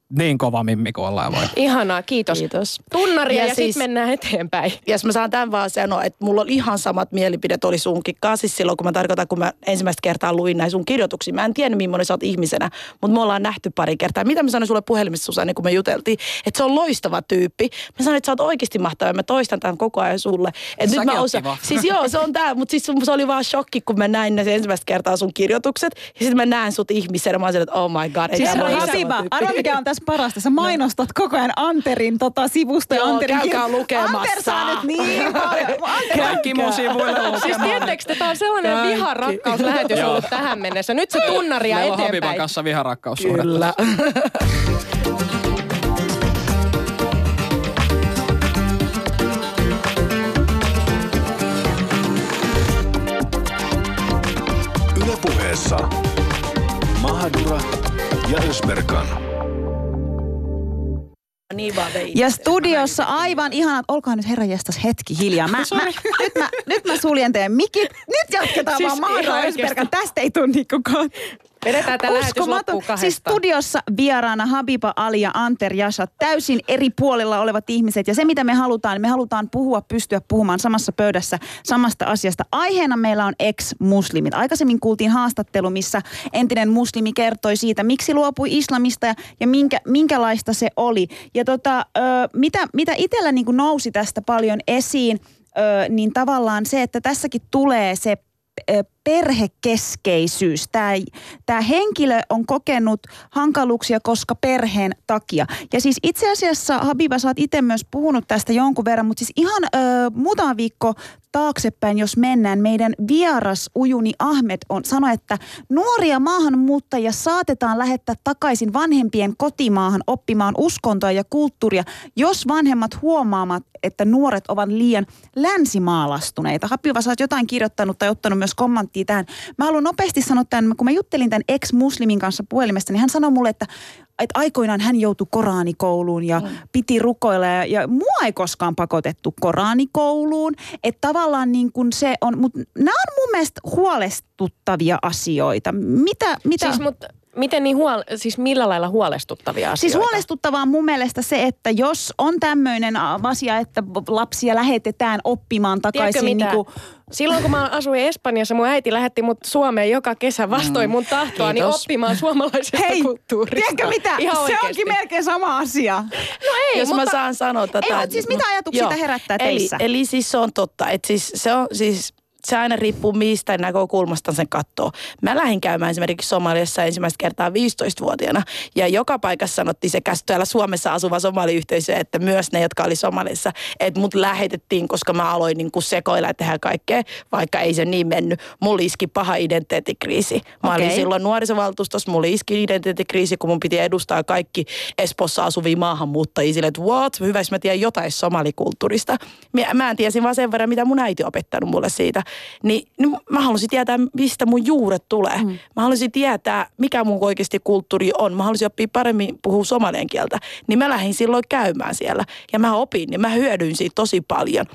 niin kova mimmi kuin ollaan voi. Ihanaa, kiitos. Kiitos. Tunnaria ja, Ja siis... sitten mennään eteenpäin. Ja jos mä saan tämän vaan sanoa, että mulla on ihan samat mielipidet oli sunkin kanssa siis silloin, kun mä tarkoitan, kun mä ensimmäistä kertaa luin näin sun kirjoituksia. Mä en tiennyt, millainen sä oot ihmisenä, mutta me ollaan nähty pari kertaa. Mitä mä sanoin sulle puhelimessa, Susanne, kun me juteltiin, että se on loistava tyyppi. Mä sanoin, että sä oot oikeasti mahtava ja mä toistan tämän koko ajan sulle. Et nyt mä osaan, kiva. siis joo, se on tää, mutta siis se oli vaan shokki, kun mä näin ne ensimmäistä kertaa sun kirjoitukset. Ja sitten mä näen sut ihmisenä, mä oon että oh my god. Siis Habiba, arva mikä on tässä parasta. Sä mainostat koko ajan Anterin tota, sivusta ja Joo, Anterin käykää kir- lukemassa. Anter saa nyt niin paljon. Anter, Kaikki mun sivuille Siis lukemaan. tiedättekö, että tämä on sellainen Kaikki. viha-rakkauslähetys ollut tähän mennessä. Nyt se tunnaria Meillä on Habiban eteenpäin. kanssa viharakkaussuhde. Kyllä. Ylepuheessa Mahadura ja Ösberkan. Niin vaan vei. Ja studiossa aivan ihanat, olkoon nyt herran jestas hetki hiljaa. Mä, mä, nyt, mä, nyt mä suljen teidän mikit. Nyt jatketaan Siis vaan. Ösberkan. Tästä ei tule ko- Vedetään tämä Uskomaton. Siis studiossa vieraana Habiba Ali ja Anter Jasha, täysin eri puolilla olevat ihmiset. Ja se mitä me halutaan, niin me halutaan puhua, pystyä puhumaan samassa pöydässä samasta asiasta. Aiheena meillä on ex-muslimit. Aikaisemmin kuultiin haastattelu, missä entinen muslimi kertoi siitä, miksi luopui islamista ja, ja minkä, minkälaista se oli. Ja tota, ö, mitä, mitä itsellä niin nousi tästä paljon esiin, ö, niin tavallaan se, että tässäkin tulee se ö, perhekeskeisyys. Tämä, tämä henkilö on kokenut hankaluuksia, koska perheen takia. Ja siis itse asiassa, Habiba, sä oot itse myös puhunut tästä jonkun verran, mutta siis ihan ö, muutama viikko taaksepäin, jos mennään, meidän vieras Ujuni Ahmed on sanoi, että nuoria maahanmuuttajia saatetaan lähettää takaisin vanhempien kotimaahan oppimaan uskontoa ja kulttuuria, jos vanhemmat huomaavat, että nuoret ovat liian länsimaalastuneita. Habiba, sä oot jotain kirjoittanut tai ottanut myös kommenttia tähän. Mä haluan nopeasti sanoa tämän, kun mä juttelin tämän ex-muslimin kanssa puhelimesta, niin hän sanoi mulle, että että aikoinaan hän joutui koraanikouluun ja mm. piti rukoilla ja, ja mua ei koskaan pakotettu koraanikouluun. Että tavallaan niin kuin se on, mutta nämä on mun mielestä huolestuttavia asioita. Mitä, mitä? Siis, mut, miten niin huol... siis millä lailla huolestuttavia asioita? Siis huolestuttavaa on mun mielestä se, että jos on tämmöinen asia, että lapsia lähetetään oppimaan takaisin niin kuin, Silloin kun mä asuin Espanjassa, mun äiti lähetti mut Suomeen joka kesä vastoin mun tahtoa, niin oppimaan suomalaisesta Hei, kulttuurista. tiedätkö mitä? Ihan se oikeesti. onkin melkein sama asia. No ei, Jos mutta... mä saan sanoa tätä. Ei, siis mitä ajatuksia Joo. herättää eli, teissä? Eli siis se on totta, että siis se on siis se aina riippuu mistä näkökulmasta sen katsoo. Mä lähdin käymään esimerkiksi Somaliassa ensimmäistä kertaa 15-vuotiaana ja joka paikassa sanottiin sekä täällä Suomessa asuva somaliyhteisö, että myös ne, jotka oli Somalissa, että mut lähetettiin, koska mä aloin niin kuin sekoilla ja tehdä kaikkea, vaikka ei se niin mennyt. Mulla iski paha identiteettikriisi. Mä olin Okei. silloin nuorisovaltuustossa, mulla iski identiteettikriisi, kun mun piti edustaa kaikki Espossa asuvia maahanmuuttajia sille, että what, hyvä, jos mä tiedän jotain somalikulttuurista. Mä, mä en tiesin vaan sen verran, mitä mun äiti opettanut mulle siitä. Niin, niin mä halusin tietää, mistä mun juuret tulee. Mm. Mä halusin tietää, mikä mun oikeasti kulttuuri on. Mä halusin oppia paremmin puhua somalian kieltä. Niin mä lähdin silloin käymään siellä. Ja mä opin, niin mä hyödyin siitä tosi paljon.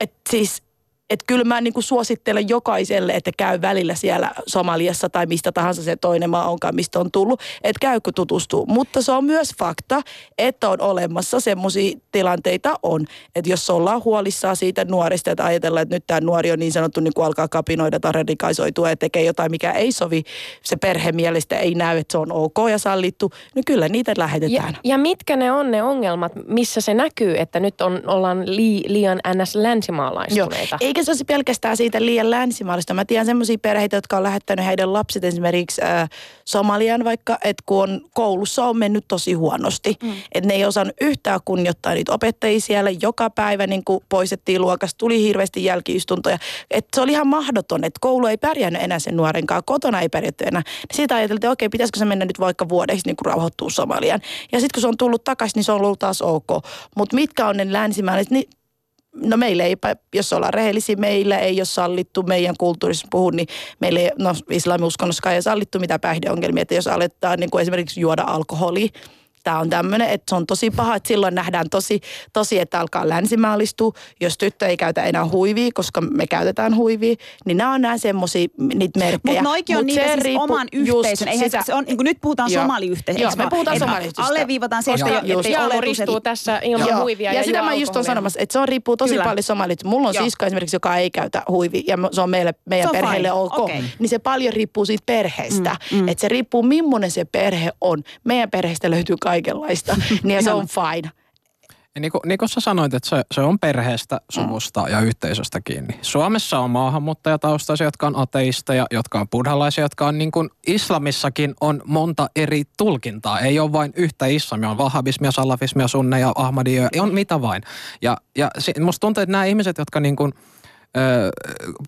Et siis että kyllä mä niinku suosittelen jokaiselle, että käy välillä siellä Somaliassa tai mistä tahansa se toinen maa onkaan, mistä on tullut, että käykö tutustuu. Mutta se on myös fakta, että on olemassa semmoisia tilanteita on, että jos ollaan huolissaan siitä nuorista, että ajatellaan, että nyt tämä nuori on niin sanottu niin kuin alkaa kapinoida tai radikaisoitua ja tekee jotain, mikä ei sovi, se perhe mielestä ei näy, että se on ok ja sallittu, niin kyllä niitä Ja, lähetetään. ja mitkä ne on ne ongelmat, missä se näkyy, että nyt on, ollaan li, liian ns. länsimaalaistuneita? Eikä se olisi pelkästään siitä liian länsimaallista. Mä tiedän semmoisia perheitä, jotka on lähettänyt heidän lapset esimerkiksi äh, Somalian vaikka, että kun on, koulussa on mennyt tosi huonosti. Mm. Että ne ei osannut yhtään kunnioittaa niitä opettajia siellä. Joka päivä niin kuin poistettiin luokasta, tuli hirveästi jälkiistuntoja. Että se oli ihan mahdoton, että koulu ei pärjännyt enää sen nuoren kanssa, kotona ei pärjätty enää. Siitä ajateltiin, että okei, pitäisikö se mennä nyt vaikka vuodeksi niin kuin rauhoittuu Somalian. Ja sitten kun se on tullut takaisin, niin se on ollut taas ok. Mutta mitkä on ne länsimaalaiset, niin no meille ei, jos ollaan rehellisiä, meillä ei ole sallittu meidän kulttuurissa puhua, niin meille ei, no islamiuskonnossakaan ei ole sallittu mitään päihdeongelmia, että jos aletaan niin kuin esimerkiksi juoda alkoholia, tämä on tämmöinen, että se on tosi paha, että silloin nähdään tosi, tosi että alkaa länsimaalistua. Jos tyttö ei käytä enää huivia, koska me käytetään huivia, niin nämä on nämä semmoisia niitä merkkejä. Mutta noikin on Mut niitä se siis oman yhteisön. Eihän sitä- se on, niin kuin nyt puhutaan Joo. somaliyhteisöstä. Joo, me puhutaan Että somaliyhteisöstä. Alleviivataan se, että, Jaamu oletus, ristuu tässä ilman Joo. huivia ja, ja sitä mä just on sanomassa, että se on riippuu tosi Kyllä. paljon somalit. Mulla on Joo. sisko esimerkiksi, joka ei käytä huivia ja se on meille, meidän Se on perheelle fine. ok. Niin se paljon riippuu siitä perheestä. Mm, Että se riippuu millainen se perhe on. Meidän perheestä löytyy kaikenlaista, niin se on fine. Ja niin kuin, niin kuin sä sanoit, että se, se on perheestä, suvusta ja yhteisöstä kiinni. Suomessa on maahanmuuttajataustaisia, jotka on ateisteja, jotka on buddhalaisia, jotka on niin kuin islamissakin on monta eri tulkintaa. Ei ole vain yhtä islamia, on wahhabismia, salafismia, sunneja, ahmadia, on mitä vain. Ja, ja si- musta tuntuu, että nämä ihmiset, jotka niin kuin, Öö,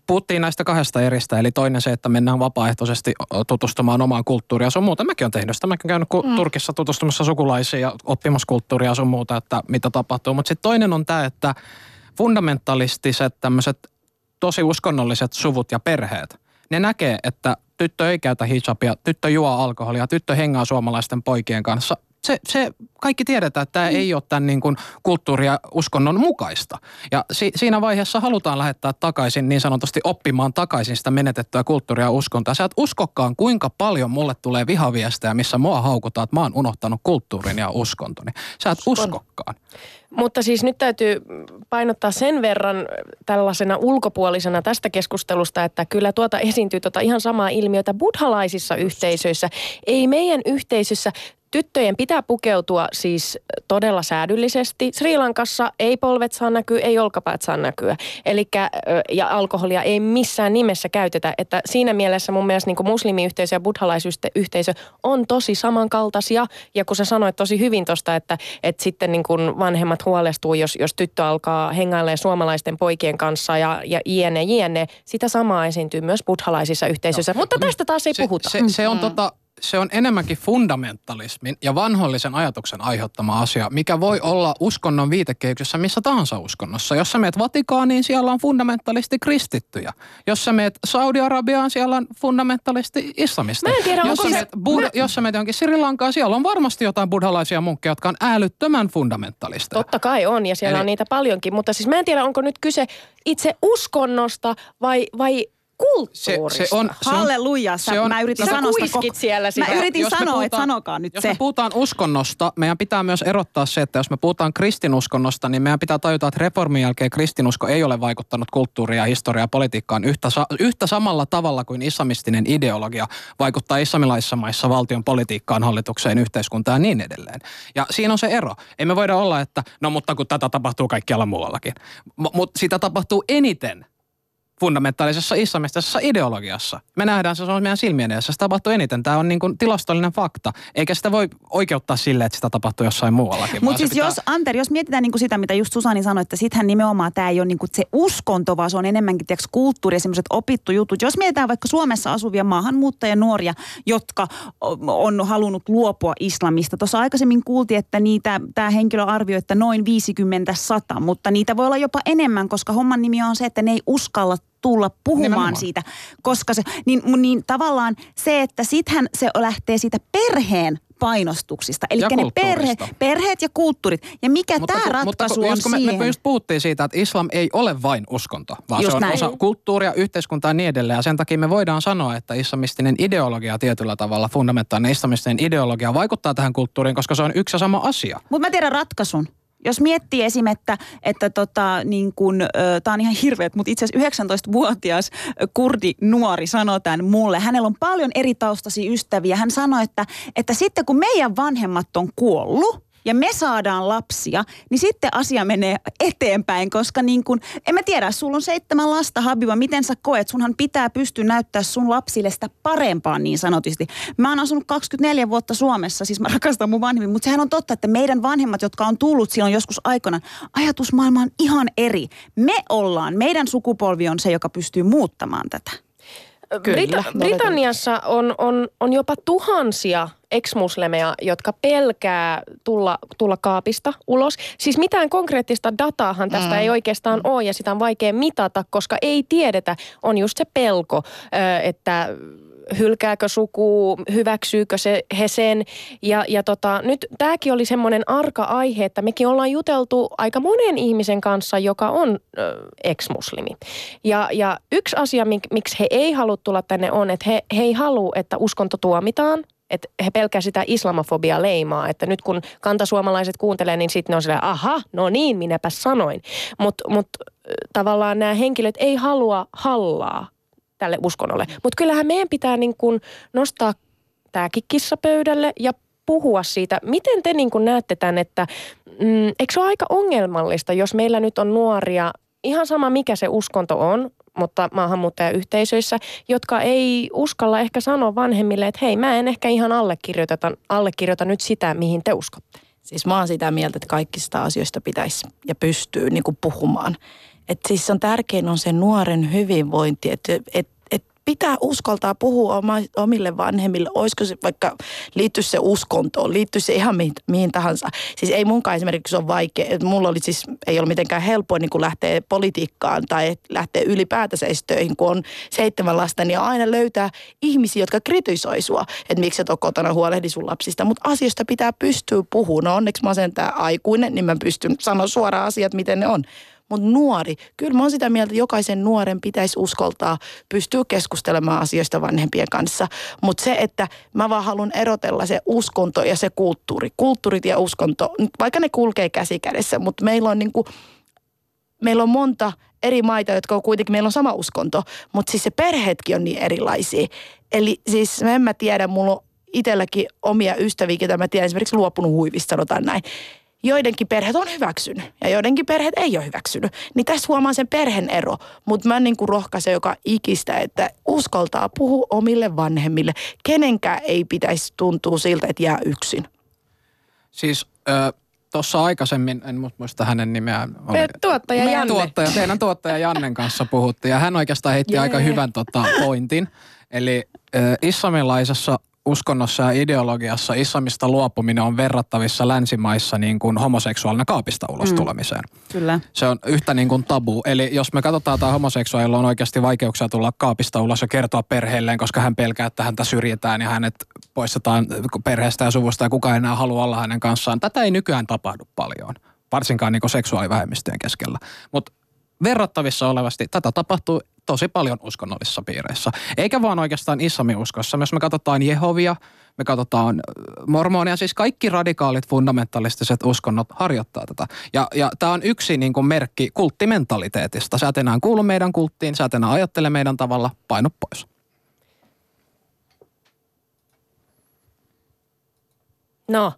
puhuttiin näistä kahdesta eristä, eli toinen se, että mennään vapaaehtoisesti tutustumaan omaan kulttuuriin ja sun muuta. Mäkin olen tehnyt sitä. Mäkin olen käynyt ku- Turkissa tutustumassa sukulaisiin ja oppimassa kulttuuria ja sun muuta, että mitä tapahtuu. Mutta sitten toinen on tämä, että fundamentalistiset tämmöiset tosi uskonnolliset suvut ja perheet, ne näkee, että tyttö ei käytä hijabia, tyttö juo alkoholia, tyttö hengaa suomalaisten poikien kanssa. Se, se kaikki tiedetään, että tämä ei ole tämän niin kuin kulttuuri- ja uskonnon mukaista. Ja si, siinä vaiheessa halutaan lähettää takaisin niin sanotusti oppimaan takaisin sitä menetettyä kulttuuria ja uskontoa. Sä et uskokkaan, kuinka paljon mulle tulee vihaviestejä, missä mua haukutaan, että mä oon unohtanut kulttuurin ja uskontoni. Sä et uskokkaan. Mutta siis nyt täytyy painottaa sen verran tällaisena ulkopuolisena tästä keskustelusta, että kyllä tuota esiintyy tuota ihan samaa ilmiötä buddhalaisissa yhteisöissä. Ei meidän yhteisössä Tyttöjen pitää pukeutua siis todella säädyllisesti. Sri Lankassa ei polvet saa näkyä, ei olkapäät saa näkyä. Elikkä, ja alkoholia ei missään nimessä käytetä. Että siinä mielessä mun mielestä niin muslimiyhteisö ja buddhalaisyhteisö on tosi samankaltaisia. Ja kun sä sanoit tosi hyvin tuosta, että, että sitten niin kuin vanhemmat huolestuu, jos, jos tyttö alkaa hengailemaan suomalaisten poikien kanssa ja, ja iene, iene. Sitä samaa esiintyy myös buddhalaisissa yhteisöissä. No, Mutta tästä taas ei se, puhuta. Se, se, on tota, se on enemmänkin fundamentalismin ja vanhollisen ajatuksen aiheuttama asia, mikä voi olla uskonnon viitekehyksessä missä tahansa uskonnossa. Jos sä meet Vatikaaniin, siellä on fundamentalisti kristittyjä. Jos sä meet Saudi-Arabiaan, siellä on fundamentalisti islamista. Mä en tiedä, jos, onko sä se- meet Bud- mä- jos sä meet johonkin Sri Lankaan, siellä on varmasti jotain buddhalaisia munkkeja, jotka on älyttömän fundamentalisteja. Totta kai on, ja siellä Eli- on niitä paljonkin. Mutta siis mä en tiedä, onko nyt kyse itse uskonnosta vai, vai kulttuurista. Se, se on, se on, Halleluja, sä, se on- mä yritin sanoa sitä kuiskit siellä sitä. Mä yritin Jos sanoa, että sanokaa nyt jos se. me puhutaan uskonnosta, meidän pitää myös erottaa se, että jos me puhutaan kristinuskonnosta, niin meidän pitää tajuta, että reformin jälkeen kristinusko ei ole vaikuttanut kulttuuria, historiaa ja politiikkaan yhtä, yhtä samalla tavalla kuin islamistinen ideologia vaikuttaa islamilaisissa maissa valtion politiikkaan, hallitukseen, yhteiskuntaan ja niin edelleen. Ja siinä on se ero. Ei me voida olla, että no mutta kun tätä tapahtuu kaikkialla muuallakin. Mutta sitä tapahtuu eniten fundamentaalisessa islamistisessa ideologiassa. Me nähdään se, se on meidän silmien edessä. Se tapahtuu eniten. Tämä on niin kuin tilastollinen fakta. Eikä sitä voi oikeuttaa sille, että sitä tapahtuu jossain muuallakin. Mutta siis pitää- jos, Anteri, jos mietitään niinku sitä, mitä just Susani sanoi, että sittenhän nimenomaan tämä ei ole niinku se uskonto, vaan se on enemmänkin tiiäks, kulttuuri ja semmoiset opittu jutut. Jos mietitään vaikka Suomessa asuvia maahanmuuttajia nuoria, jotka on halunnut luopua islamista. Tuossa aikaisemmin kuultiin, että niitä, tämä henkilö arvioi, että noin 50-100, mutta niitä voi olla jopa enemmän, koska homman nimi on se, että ne ei uskalla tulla puhumaan Nimenomaan. siitä, koska se, niin, niin tavallaan se, että sittenhän se lähtee siitä perheen painostuksista. Eli ne perhe, perheet ja kulttuurit. Ja mikä tämä kun- ratkaisu kun, on me, siihen? me just puhuttiin siitä, että islam ei ole vain uskonto, vaan Just se on näin. osa kulttuuria, yhteiskuntaa ja niin edelleen. Ja sen takia me voidaan sanoa, että islamistinen ideologia tietyllä tavalla, fundamentaalinen islamistinen ideologia vaikuttaa tähän kulttuuriin, koska se on yksi ja sama asia. Mutta mä tiedän ratkaisun. Jos miettii esim. että, että tota, niin kun, tämä on ihan hirveet, mutta itse asiassa 19-vuotias ö, kurdi nuori sanoi tämän mulle. Hänellä on paljon eri taustaisia ystäviä. Hän sanoi, että, että sitten kun meidän vanhemmat on kuollut, ja me saadaan lapsia, niin sitten asia menee eteenpäin, koska niin kun, en mä tiedä, sulla on seitsemän lasta, Habiba, miten sä koet? Sunhan pitää pystyä näyttää sun lapsille sitä parempaa niin sanotusti. Mä oon asunut 24 vuotta Suomessa, siis mä rakastan mun vanhemmin, mutta sehän on totta, että meidän vanhemmat, jotka on tullut silloin joskus aikana, ajatusmaailma on ihan eri. Me ollaan, meidän sukupolvi on se, joka pystyy muuttamaan tätä. Kyllä, no, Britanniassa on, on, on jopa tuhansia ex-muslimeja, jotka pelkää tulla, tulla kaapista ulos. Siis mitään konkreettista dataahan tästä mm. ei oikeastaan ole ja sitä on vaikea mitata, koska ei tiedetä. On just se pelko, että hylkääkö suku, hyväksyykö se he sen. Ja, ja tota, nyt tämäkin oli semmoinen arka aihe, että mekin ollaan juteltu aika monen ihmisen kanssa, joka on ö, ex-muslimi. Ja, ja yksi asia, mik, miksi he ei halua tulla tänne on, että he, he ei halua, että uskonto tuomitaan, että he pelkää sitä islamofobia leimaa, että nyt kun kantasuomalaiset kuuntelee, niin sitten ne on silleen, aha, no niin, minäpä sanoin. Mutta mut, tavallaan nämä henkilöt ei halua hallaa tälle uskonnolle. Mutta kyllähän meidän pitää niin kuin nostaa tämäkin kissapöydälle ja puhua siitä. Miten te niin kuin näette tämän, että mm, eikö se ole aika ongelmallista, jos meillä nyt on nuoria, ihan sama mikä se uskonto on, mutta maahanmuuttajayhteisöissä, jotka ei uskalla ehkä sanoa vanhemmille, että hei, mä en ehkä ihan allekirjoita, allekirjoita nyt sitä, mihin te uskotte. Siis mä oon sitä mieltä, että kaikista asioista pitäisi ja pystyy niin kuin puhumaan. Et siis on tärkein on se nuoren hyvinvointi, että et pitää uskaltaa puhua oma, omille vanhemmille, olisiko se vaikka liittyy se uskontoon, liittyy se ihan mihin, mihin tahansa. Siis ei munkaan esimerkiksi ole vaikea, että mulla oli siis, ei ole mitenkään helppoa niin lähteä politiikkaan tai lähteä ylipäätänsä töihin, kun on seitsemän lasta, niin aina löytää ihmisiä, jotka kritisoi sua, että miksi et ole kotona huolehdi sun lapsista. Mutta asioista pitää pystyä puhumaan. No onneksi mä olen aikuinen, niin mä pystyn sanoa suoraan asiat, miten ne on. Mutta nuori, kyllä mä oon sitä mieltä, että jokaisen nuoren pitäisi uskaltaa pystyä keskustelemaan asioista vanhempien kanssa. Mutta se, että mä vaan haluan erotella se uskonto ja se kulttuuri. Kulttuurit ja uskonto, vaikka ne kulkee käsi kädessä, mutta meillä on niinku, meillä on monta eri maita, jotka on kuitenkin, meillä on sama uskonto, mutta siis se perheetkin on niin erilaisia. Eli siis en mä tiedä, mulla on itselläkin omia ystäviä, ketä mä tiedän esimerkiksi luopunut huivista, sanotaan näin joidenkin perheet on hyväksynyt ja joidenkin perheet ei ole hyväksynyt. Niin tässä huomaa sen perheen ero. Mutta mä niin kuin rohkaisen joka ikistä, että uskaltaa puhua omille vanhemmille. Kenenkään ei pitäisi tuntua siltä, että jää yksin. Siis äh, tuossa aikaisemmin, en muista hänen nimeään. Oli, tuottaja Janne. Tuottaja, teidän tuottaja Jannen kanssa puhuttiin ja hän oikeastaan heitti yeah. aika hyvän tota, pointin. Eli äh, islamilaisessa uskonnossa ja ideologiassa islamista luopuminen on verrattavissa länsimaissa niin kuin homoseksuaalina kaapista ulos mm. tulemiseen. Kyllä. Se on yhtä niin kuin tabu. Eli jos me katsotaan, että homoseksuaalilla on oikeasti vaikeuksia tulla kaapista ulos ja kertoa perheelleen, koska hän pelkää, että häntä syrjitään ja hänet poistetaan perheestä ja suvusta ja kukaan enää halua olla hänen kanssaan. Tätä ei nykyään tapahdu paljon, varsinkaan niin kuin seksuaalivähemmistöjen keskellä. Mutta verrattavissa olevasti tätä tapahtuu tosi paljon uskonnollisissa piireissä. Eikä vaan oikeastaan islamiuskossa. Jos me katsotaan Jehovia, me katsotaan mormonia, siis kaikki radikaalit fundamentalistiset uskonnot harjoittaa tätä. Ja, ja tämä on yksi niin kuin merkki kulttimentaliteetista. Sä et enää kuulu meidän kulttiin, sä et enää ajattele meidän tavalla, painu pois. No.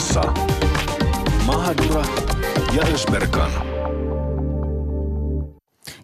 Puheessa Mahadura ja Ösberkan.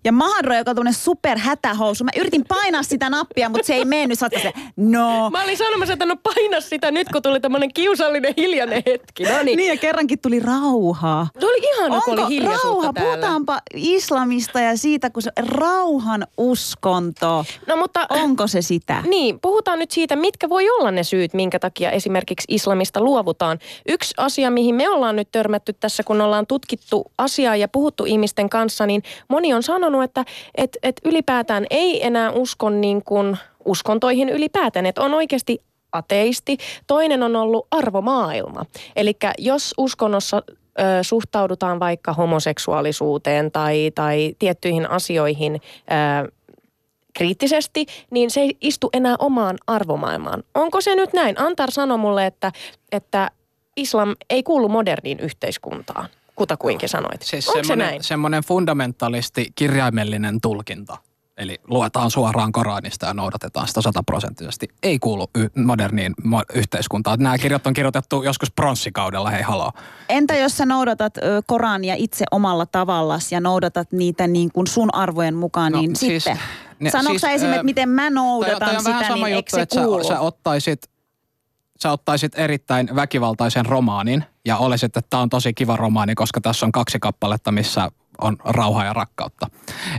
Ja Mahadro, joka on super hätähousu. Mä yritin painaa sitä nappia, mutta se ei mennyt. Sä se, no. Mä olin sanomassa, että no paina sitä nyt, kun tuli tämmönen kiusallinen hiljainen hetki. No niin. niin ja kerrankin tuli rauhaa. Se oli ihana, kun oli hiljaisuutta rauha? täällä. Puhutaanpa islamista ja siitä, kun se rauhan uskonto. No mutta... Onko se sitä? Niin, puhutaan nyt siitä, mitkä voi olla ne syyt, minkä takia esimerkiksi islamista luovutaan. Yksi asia, mihin me ollaan nyt törmätty tässä, kun ollaan tutkittu asiaa ja puhuttu ihmisten kanssa, niin moni on sanonut, sanonut, että et, et ylipäätään ei enää usko niin kuin uskontoihin ylipäätään, että on oikeasti ateisti. Toinen on ollut arvomaailma. Eli jos uskonnossa ö, suhtaudutaan vaikka homoseksuaalisuuteen tai, tai tiettyihin asioihin ö, kriittisesti, niin se ei istu enää omaan arvomaailmaan. Onko se nyt näin? Antar sanoi mulle, että, että islam ei kuulu moderniin yhteiskuntaan kutakuinkin sanoit. Siis Onko se näin? Semmoinen fundamentalisti kirjaimellinen tulkinta. Eli luetaan suoraan Koranista ja noudatetaan sitä sataprosenttisesti. Ei kuulu y- moderniin mo- yhteiskuntaan. Nämä kirjat on kirjoitettu joskus pronssikaudella, hei haloo. Entä jos sä noudatat ö, Korania itse omalla tavallasi ja noudatat niitä niin kuin sun arvojen mukaan, no, niin siis, sitten... Ne, Sanoitko siis, sä esimerkiksi, miten mä noudatan toi, toi sitä, vähän sama niin juttu, että sä, sä ottaisit sä ottaisit erittäin väkivaltaisen romaanin ja olisit, että tämä on tosi kiva romaani, koska tässä on kaksi kappaletta, missä on rauhaa ja rakkautta.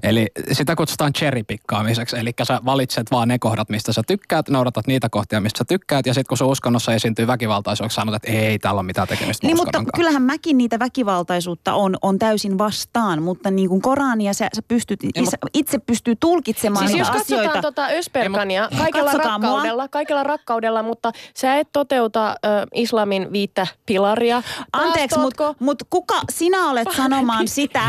Eli sitä kutsutaan cherrypikkaamiseksi, eli sä valitset vaan ne kohdat, mistä sä tykkäät, noudatat niitä kohtia, mistä sä tykkäät, ja sitten kun sun uskonnossa esiintyy väkivaltaisuus, sanot, että ei, täällä on mitään tekemistä Niin, mutta kanssa. kyllähän mäkin niitä väkivaltaisuutta on, on täysin vastaan, mutta niin kuin Korania sä, sä pystyt, itse, itse pystyy tulkitsemaan Siis jos katsotaan asioita. tota Ösperkania kaikella Katsokaa mua. rakkaudella, kaikella rakkaudella, mutta sä et toteuta ö, islamin viittä pilaria. Anteeksi, mutta mut kuka sinä olet sanomaan sitä?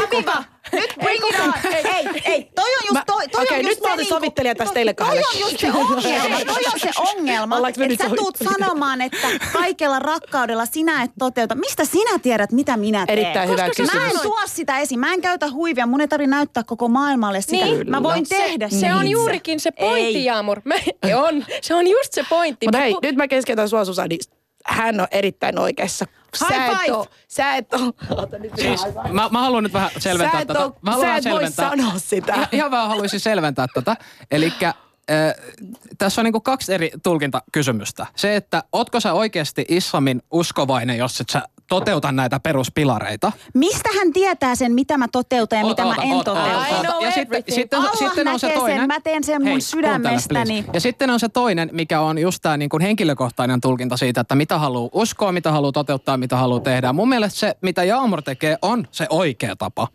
Habiba, nyt bring it on. Ei, ei, ei, toi on just, Mä- toi, toi okei, on nyt just mä se otan niinku- sovittelija tässä teille Toi kahdelle. on just se ongelma, toi on se ongelma, että nyt sä tuut sanomaan, että kaikella rakkaudella sinä et toteuta. Mistä sinä tiedät, mitä minä teen? Erittäin hyvä Koska Mä kysymys. en tuo sitä esiin, mä en käytä huivia, mun ei tarvitse näyttää koko maailmalle sitä. Niin. Mä voin Se- tehdä Se, sen on juurikin se pointti, Ei. Jaamur. Mä, on. Se on just se pointti. Mutta Mä hei, nyt mä keskeytän sua Susani. Hän on erittäin oikeassa. High sä et oo, sä et oo, nyt Siis, mä, mä haluan nyt vähän selventää Sä et tätä. oo- Mä haluan sä et voi selventää. sanoa sitä. Ihan, ihan vähän haluaisin selventää tätä. Eli tässä on niinku kaksi eri tulkintakysymystä. Se, että ootko sä oikeasti islamin uskovainen, jos et sä toteuta näitä peruspilareita. Mistä hän tietää sen, mitä mä toteutan ja mitä Oota, mä en oota, toteuta? Oota. Ja sitten, sitten, Allah sitten on se näkee sen, toinen. mä teen sen mun Hei, sydämestäni. kuuntele. Ja sitten on se toinen, mikä on just tämä niin kuin henkilökohtainen tulkinta siitä, että mitä haluaa uskoa, mitä haluaa toteuttaa, mitä haluaa tehdä. Mun mielestä se, mitä Jaamur tekee, on se oikea tapa.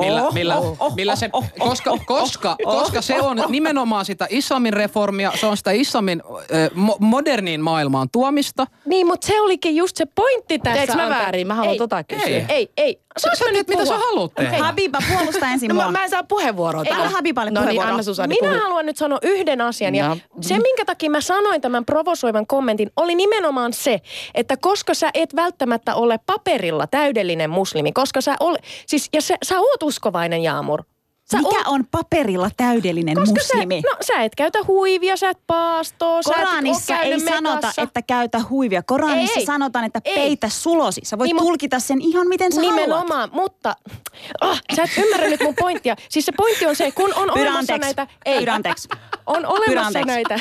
Millä, Oh, millä, oh, oh, millä se, oh, oh, koska, oh, koska, oh, koska se on nimenomaan sitä islamin reformia, se on sitä islamin äh, mo- moderniin maailmaan tuomista. Niin, mutta se olikin just se pointti tässä. Teekö mä väärin? Mä haluan ei, tota kysyä. Ei, ei, ei. Sä, sä teet, mitä sä haluat tehdä. Habiba, puolusta ensin No, mua. mä, mä en saa puheenvuoroa täällä. Habiballe No niin, puheenvuoro? anna Susani Minä puhu. haluan nyt sanoa yhden asian. Ja No. se, minkä takia mä sanoin tämän provosoivan kommentin, oli nimenomaan se, että koska sä et välttämättä ole paperilla täydellinen muslimi, koska sä ole, siis, ja sä, sä oot uskovainen, Jaamur. Sä Mikä oot- on paperilla täydellinen koska muslimi? Sä, no sä et käytä huivia, sä et paastoa, sä et Koranissa ei käynyt sanota, että käytä huivia. Koranissa Ei, sanotaan, että Ei. peitä sulosi. Sä voit Niin, tulkita sen ihan miten sä haluat. Nimenomaan, mutta ah, sä et ymmärrä nyt mun pointtia. Siis se pointti on se, kun on Pyydä olemassa näitä... Ei, anteeksi. On olemassa anteeksi. näitä...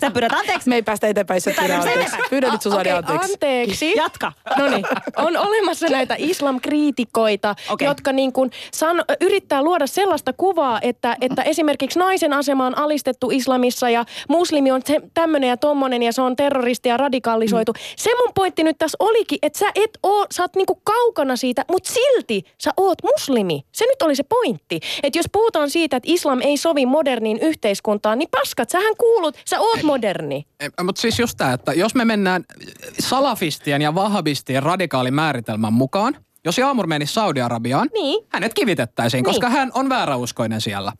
Sä pyydät anteeksi. Me ei päästä eteenpäin, se Tai pyydä mennään anteeksi. Pyydä nyt Susani Okei, anteeksi. anteeksi. Jatka. No niin, on olemassa näitä islamkriitikoita, okay. jotka niin kuin san, yrittää luoda sellaista kuvaa, että, että esimerkiksi naisen asema on alistettu islamissa ja muslimi on tämmöinen ja tommonen ja se on terroristi ja radikalisoitu. Mm. Se mun pointti nyt tässä olikin, että sä et oo, sä oot niinku kaukana siitä, mutta silti sä oot muslimi. Se nyt oli se pointti. Että jos puhutaan siitä, että islam ei sovi moderniin yhteiskuntaan, niin paskat, sähän kuulut, sä oot moderni. Mutta siis just tämä, että jos me mennään salafistien ja vahabistien radikaalin määritelmän mukaan, jos Jaamur menisi Saudi-Arabiaan, Niin. hänet kivitettäisiin, koska hän on vääräuskoinen siellä.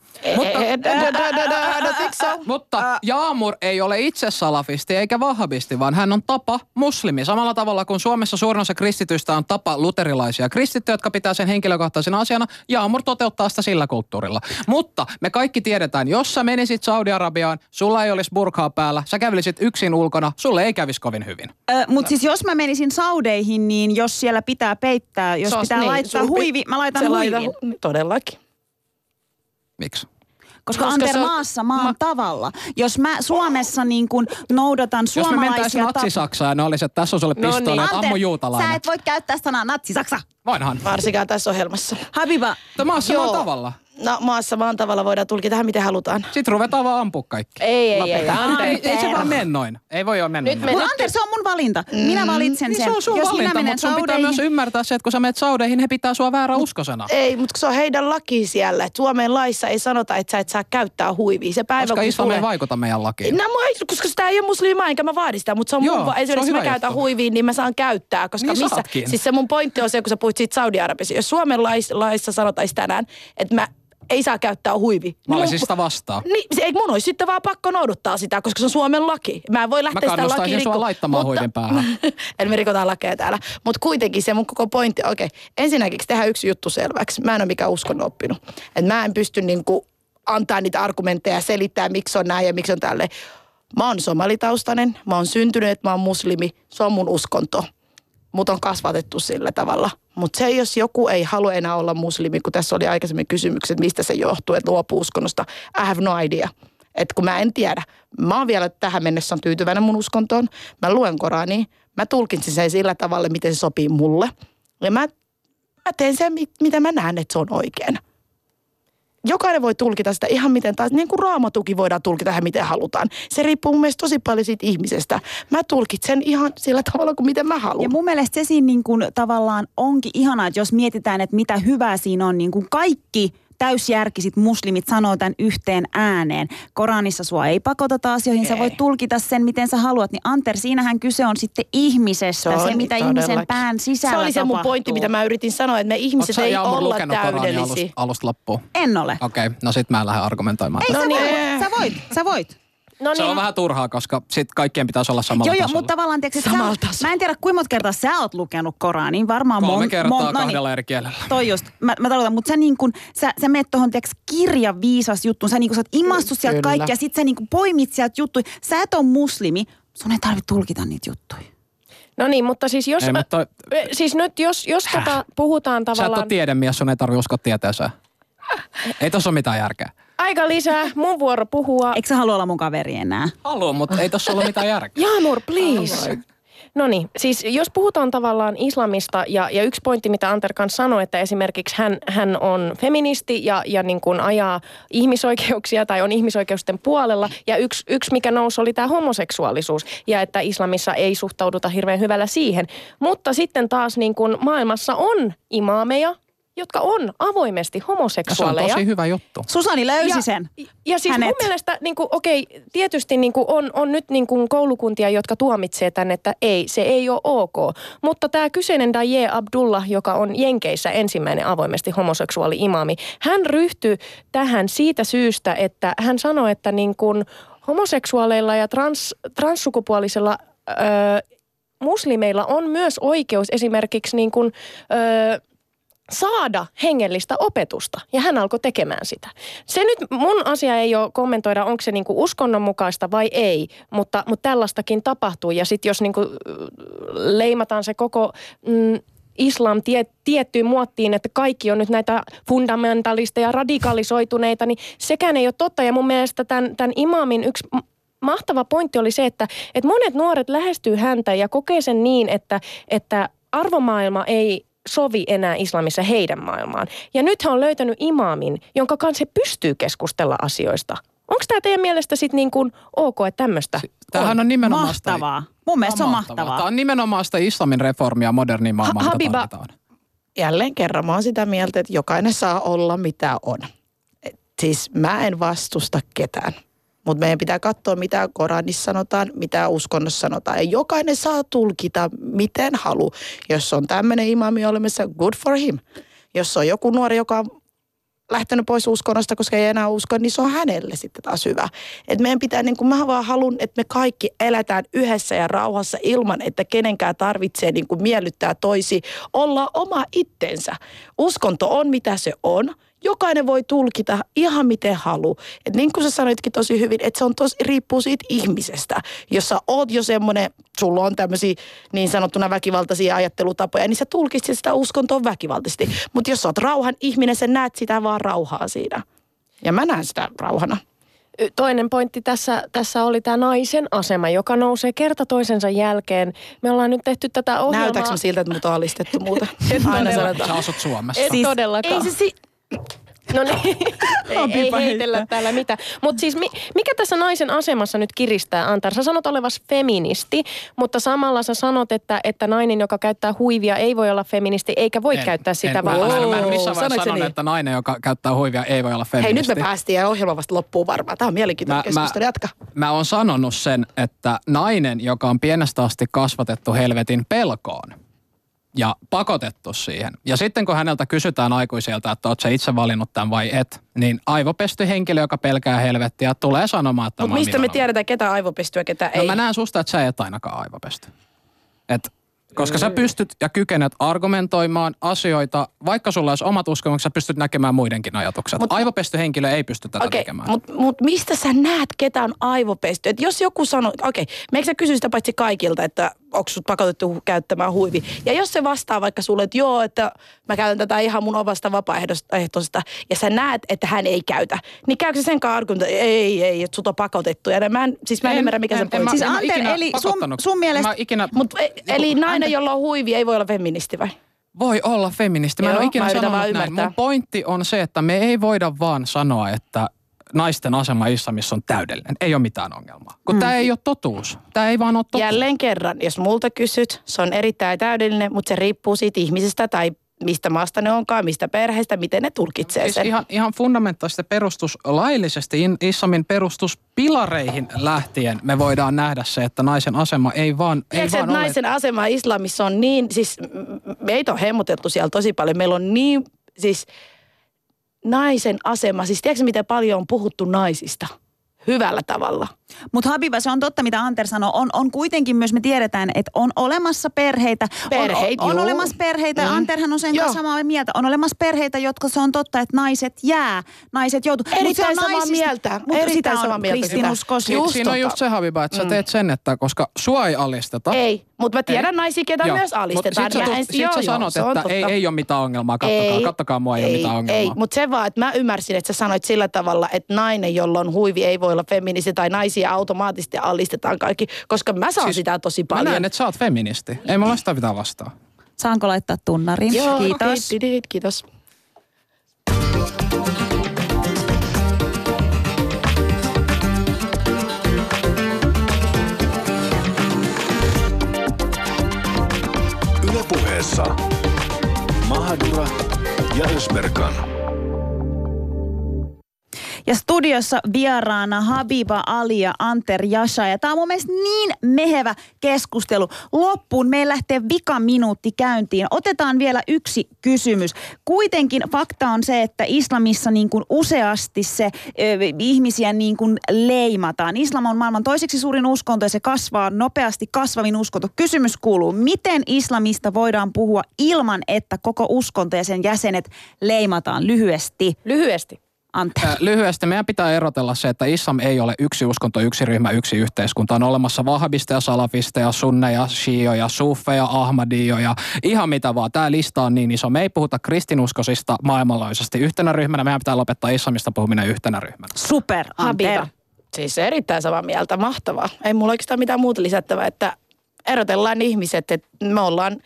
Mutta, Jaamur ei ole itse salafisti eikä vahabisti, vaan hän on tapa muslimi. Samalla tavalla kuin Suomessa suurin osa kristityistä on tapa luterilaisia kristittyjä, jotka pitää sen henkilökohtaisena asiana. Jaamur toteuttaa sitä sillä kulttuurilla. Mutta me kaikki tiedetään, jos sä menisit Saudi-Arabiaan, sulla ei olisi burkaa päällä, sä kävelisit yksin ulkona, sulle ei kävisi kovin hyvin. Mutta siis jos mä menisin saudeihin, niin jos siellä pitää peittää, jos Se on- pitää niin, laittaa sul pi- huivi, mä laitan se huivin. laita hu- Todellakin. Miksi? Koska, Koska on- maassa maan tavalla. Jos mä Suomessa niin kun noudatan Jos me mentäisiin suomalaisia natsi-Saksaan ja ne olisi, että tässä on sulle No niin. pistooli, että ammu juutalainen. sä et voi käyttää sanaa natsi-Saksa. Voinhan. Varsinkaan tässä ohjelmassa. Habiba, maassa Joo. maan tavalla. No maassa maan tavalla voidaan tulkita tähän miten halutaan. Sitten ruvetaan vaan ampua kaikki. Ei, ei, ei, Lopeta. Ei, ei se vaan mene noin. Ei voi jo mennä Nyt noin. me- Mut Ander, se on mun valinta. Minä valitsen Niin sen. se on sun jos valinta, minä menen mutta sun pitää myös ymmärtää se, että kun sä menet saudeihin, he pitää sua väärä uskosena. Ei, mutta se on heidän laki siellä. Et Suomen laissa ei sanota, että sä et saa käyttää huivia. Se päivä, Koska islam ei tulee- vaikuta meidän lakiin. No, mä, koska sitä ei ole muslimaa, enkä mä vaadi sitä, mutta se on Joo, mun, va- se on esimerkiksi mä käytän huiviin, niin mä saan käyttää, koska Niin missä, saatkin. siis se mun pointti on se, kun sä puhuit siitä Saudi-Arabiassa, jos Suomen lais, laissa sanotaisiin tänään, että mä ei saa käyttää huivi. Mä niin olisin mun- sitä vastaan. Niin, se, ei, mun olisi sitten vaan pakko noudattaa sitä, koska se on Suomen laki. Mä en voi Mä lähteä sitä lakia kannustaisin sua rikko- laittamaan huivin päähän. Eli me rikotaan lakeja täällä. Mutta kuitenkin se mun koko pointti, okei, okay, ensinnäkin tehdään yksi juttu selväksi. Mä en ole mikään uskon oppinut. Et mä en pysty niinku antaa niitä argumentteja ja selittää, miksi on näin ja miksi on tälle. Mä oon somalitaustainen, mä oon syntynyt, että mä oon muslimi, se on mun uskonto. Mut on kasvatettu sillä tavalla. Mutta se, jos joku ei halua enää olla muslimi, kun tässä oli aikaisemmin kysymykset, mistä se johtuu, että luopuu uskonnosta. I have no idea. Että kun mä en tiedä. Mä oon vielä tähän mennessä on tyytyväinen mun uskontoon. Mä luen Korania. Mä tulkitsin sen sillä tavalla, miten se sopii mulle. Ja mä, mä teen sen, mi- mitä mä näen, että se on oikein. Jokainen voi tulkita sitä ihan miten taas, niin kuin raamatukin voidaan tulkita ihan miten halutaan. Se riippuu mun mielestä tosi paljon siitä ihmisestä. Mä tulkitsen ihan sillä tavalla kuin miten mä haluan. Ja mun mielestä se siinä niin kuin tavallaan onkin ihanaa, että jos mietitään, että mitä hyvää siinä on, niin kuin kaikki täysjärkisit muslimit sanoo tämän yhteen ääneen. Koranissa sua ei pakoteta asioihin, sä voit tulkita sen, miten sä haluat. Niin Anter, siinähän kyse on sitten ihmisestä, se, on se mitä ihmisen todellakin. pään sisällä Se oli se mun tapahtuu. pointti, mitä mä yritin sanoa, että me Oletko ihmiset sä ei olla Korania alusta, täydellisiä. alusta loppuun? En ole. Okei, okay, no sit mä en lähde argumentoimaan. Ei, tästä. sä, No voit, niin. sä voit, sä voit. No Se on vähän turhaa, koska sit kaikkien pitäisi olla samalla Joo, joo, tasolla. mutta tavallaan tiedätkö, että Samalla sä, tasolla. mä en tiedä kuinka monta kertaa sä oot lukenut Koranin, varmaan Kolme mon, kertaa mon, no niin, kahdella eri kielellä. Toi just, mä, mä tarkoitan, mutta sä niin kun, sä, sä meet tohon tiiäks, kirja viisas juttuun, sä niin kun, sä oot imastu sieltä Kyllä. kaikkea, sit sä niin kun, poimit sieltä juttuja. Sä et on muslimi, sun ei tarvitse tulkita niitä juttuja. No niin, mutta siis jos... Ei, mutta Ö, Siis nyt jos, jos tota puhutaan sä et tavallaan... ole tiedemies, sun ei tarvi uskoa tieteeseen. Ei tossa ole mitään järkeä. Aika lisää, mun vuoro puhua. Eikö sä halua olla mun kaveri enää? Haluan, mutta ei tossa ole mitään järkeä. Jaamur, please. No niin, siis jos puhutaan tavallaan islamista ja, ja yksi pointti, mitä Anter kanssa sanoi, että esimerkiksi hän, hän on feministi ja, ja niin kuin ajaa ihmisoikeuksia tai on ihmisoikeusten puolella ja yksi, yksi mikä nousi oli tämä homoseksuaalisuus ja että islamissa ei suhtauduta hirveän hyvällä siihen. Mutta sitten taas niin kuin maailmassa on imaameja, jotka on avoimesti Ja se on homoseksuaaleja. tosi hyvä juttu. Susani löysi Ja- sen. Ja siis Hänet. mun mielestä, niin kuin, okei, tietysti niin kuin on, on nyt niin kuin koulukuntia, jotka tuomitsee tänne, että ei, se ei ole ok. Mutta tämä kyseinen Daye Abdullah, joka on Jenkeissä ensimmäinen avoimesti homoseksuaali imami, hän ryhtyi tähän siitä syystä, että hän sanoi, että niin kuin homoseksuaaleilla ja trans, transsukupuolisilla öö, muslimeilla on myös oikeus esimerkiksi niin kuin, öö, saada hengellistä opetusta. Ja hän alkoi tekemään sitä. Se nyt mun asia ei ole kommentoida, onko se niinku uskonnon mukaista vai ei, mutta, mutta tällaistakin tapahtuu. Ja sitten jos niinku, äh, leimataan se koko mm, islam tie, tiettyyn muottiin, että kaikki on nyt näitä fundamentalisteja, radikalisoituneita, niin sekään ei ole totta. Ja mun mielestä tämän, tämän imaamin yksi mahtava pointti oli se, että, että monet nuoret lähestyy häntä ja kokee sen niin, että, että arvomaailma ei sovi enää islamissa heidän maailmaan. Ja nyt hän on löytänyt imaamin, jonka kanssa he pystyy keskustella asioista. Onko tämä teidän mielestä sitten niin kuin ok, että tämmöistä Tämähän on nimenomaan sitä- Mahtavaa. Mun mielestä se on mahtavaa. Tämä on nimenomaan sitä islamin reformia moderniin maailmaan, Ha- Habiba- tarvitaan. jälleen kerran mä oon sitä mieltä, että jokainen saa olla mitä on. Et siis mä en vastusta ketään. Mutta meidän pitää katsoa, mitä Koranissa sanotaan, mitä uskonnossa sanotaan. Ja jokainen saa tulkita, miten halu. Jos on tämmöinen imami olemassa, good for him. Jos on joku nuori, joka on lähtenyt pois uskonnosta, koska ei enää usko, niin se on hänelle sitten taas hyvä. Et meidän pitää, niin kuin mä vaan haluan, että me kaikki eletään yhdessä ja rauhassa ilman, että kenenkään tarvitsee niin kuin miellyttää toisi, olla oma itsensä. Uskonto on mitä se on. Jokainen voi tulkita ihan miten haluaa. Et niin kuin sä sanoitkin tosi hyvin, että se on tosi, riippuu siitä ihmisestä. Jos sä oot jo semmoinen, sulla on tämmöisiä niin sanottuna väkivaltaisia ajattelutapoja, niin sä tulkitset sitä uskontoa väkivaltaisesti. Mutta jos sä oot rauhan ihminen, sä näet sitä vaan rauhaa siinä. Ja mä näen sitä rauhana. Toinen pointti tässä, tässä oli tämä naisen asema, joka nousee kerta toisensa jälkeen. Me ollaan nyt tehty tätä ohjelmaa. Näytääkö mä siltä, että mut on alistettu muuta? Et Aina sanotaan. Sä asut Suomessa. Et Siis- todellakaan. Ei se si- No niin, ei, ei heitellä täällä mitään. Mutta siis mi, mikä tässä naisen asemassa nyt kiristää, Antar? Sä sanot olevas feministi, mutta samalla sä sanot, että, että nainen, joka käyttää huivia, ei voi olla feministi, eikä voi En- käyttää sitä en, vaan. Mä, mä, en- mä en Oo, missään vaiheessa sanonut, niin? että nainen, joka käyttää huivia, ei voi olla Hei, feministi. nyt me päästiin ja ohjelma vasta loppuu varmaan. Tämä on mielenkiintoinen keskustelu. Jatka. mä oon sanonut sen, että nainen, joka on pienestä asti kasvatettu helvetin pelkoon ja pakotettu siihen. Ja sitten kun häneltä kysytään aikuisilta, että oot sä itse valinnut tämän vai et, niin aivopesty henkilö, joka pelkää helvettiä, tulee sanomaan, että Mutta mistä me tiedetään, ketä aivopestyä, ketä No ei? mä näen susta, että sä et ainakaan aivopesty. Et, koska sä pystyt ja kykenet argumentoimaan asioita, vaikka sulla olisi omat uskomukset, sä pystyt näkemään muidenkin ajatukset. Mut- aivopesty henkilö ei pysty tätä Okei, tekemään. mutta mut mistä sä näet, ketä on aivopesty? Et jos joku sanoo, okei, okay, meikö sä kysy sitä paitsi kaikilta, että onko sut pakotettu käyttämään huivi. Ja jos se vastaa vaikka sulle, että joo, että mä käytän tätä ihan mun omasta vapaaehtoista, ja sä näet, että hän ei käytä, niin käykö se sen että ei, ei, että sut on pakotettu. Ja mä en, siis mä en, en ymmärrä, mikä en, se en, pointti Siis en mä Anter, ikinä eli sun, sun mielestä... Mä ikinä, Mut, e- eli nainen, jolla on huivi, ei voi olla feministi vai? Voi olla feministi. Mä en Joo, ole ikinä sanonut näin. ymmärtää. Mun pointti on se, että me ei voida vaan sanoa, että naisten asema islamissa on täydellinen. Ei ole mitään ongelmaa. Kun mm. tämä ei ole totuus. Tämä ei vaan ole totuus. Jälleen kerran, jos multa kysyt, se on erittäin täydellinen, mutta se riippuu siitä ihmisestä tai mistä maasta ne onkaan, mistä perheestä, miten ne tulkitsee Siis sen. ihan, ihan fundamentaalisesti perustus laillisesti in- islamin perustuspilareihin lähtien me voidaan nähdä se, että naisen asema ei vaan, ei vaan ole... naisen asema islamissa on niin, siis meitä on hemmoteltu siellä tosi paljon. Meillä on niin, siis naisen asema, siis tiedätkö miten paljon on puhuttu naisista? Hyvällä tavalla. Mutta Habiba, se on totta, mitä Anter sanoi. On, on kuitenkin myös, me tiedetään, että on olemassa perheitä. Perheitä, on, on juu. olemassa perheitä, mm. Mm. Anterhan on sen Joo. kanssa samaa mieltä. On olemassa perheitä, jotka se on totta, että naiset jää, naiset joutuu. On Erittäin samaa naisista- mieltä, Mut erittäin sitä samaa on mieltä sitä. kristinuskossa. Just Siinä on just se, Habiba, että sä teet sen, että koska sua ei alisteta. Ei, mutta mä tiedän Ei. naisia, ketä Joo, myös mut alistetaan. Sit sä, sit joo, sä joo, sanot, on että ei, ei ole mitään ongelmaa, kattokaa, kattokaa mua, ei, ole mitään ongelmaa. Ei, mutta se vaan, että mä ymmärsin, että sä sanoit sillä tavalla, että nainen, jolla on huivi, ei voi olla feministi tai naisia automaattisesti alistetaan kaikki, koska mä saan Siis sitä tosi Mä paljon. näen, että sä oot feministi. Ei mulla sitä mitään vastaa. Saanko laittaa tunnarin? Joo, Kiitos. Kiitos. kiitos. Ylepuheessa Mahadura ja Ösberkan. Ja studiossa vieraana Habiba Ali ja Anter Jasha. Ja tämä on mun mielestä niin mehevä keskustelu. Loppuun meillä lähtee vika minuutti käyntiin. Otetaan vielä yksi kysymys. Kuitenkin fakta on se, että islamissa niin kuin useasti se ö, ihmisiä niin kuin leimataan. Islam on maailman toiseksi suurin uskonto ja se kasvaa nopeasti kasvavin uskonto. Kysymys kuuluu, miten islamista voidaan puhua ilman, että koko uskonto ja sen jäsenet leimataan lyhyesti? Lyhyesti. Ää, Lyhyesti meidän pitää erotella se, että islam ei ole yksi uskonto, yksi ryhmä, yksi yhteiskunta. On olemassa vahvisteja, salafisteja, sunneja, shioja, sufeja, ahmadioja, ihan mitä vaan. Tämä lista on niin iso. Me ei puhuta kristinuskosista maailmanlaajuisesti yhtenä ryhmänä. Meidän pitää lopettaa islamista puhuminen yhtenä ryhmänä. Super. Habiba. Siis erittäin samaa mieltä, mahtavaa. Ei mulla oikeastaan mitään muuta lisättävää, että erotellaan ihmiset, että me ollaan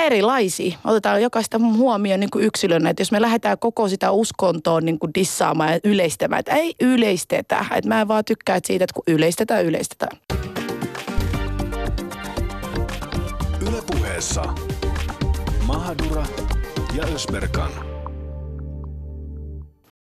erilaisia. Otetaan jokaista huomioon niin kuin yksilönä, että jos me lähdetään koko sitä uskontoa niin kuin dissaamaan ja yleistämään, että ei yleistetä. Että mä en vaan tykkää siitä, että kun yleistetään, yleistetään. Ylepuheessa Mahadura ja Ösberkan.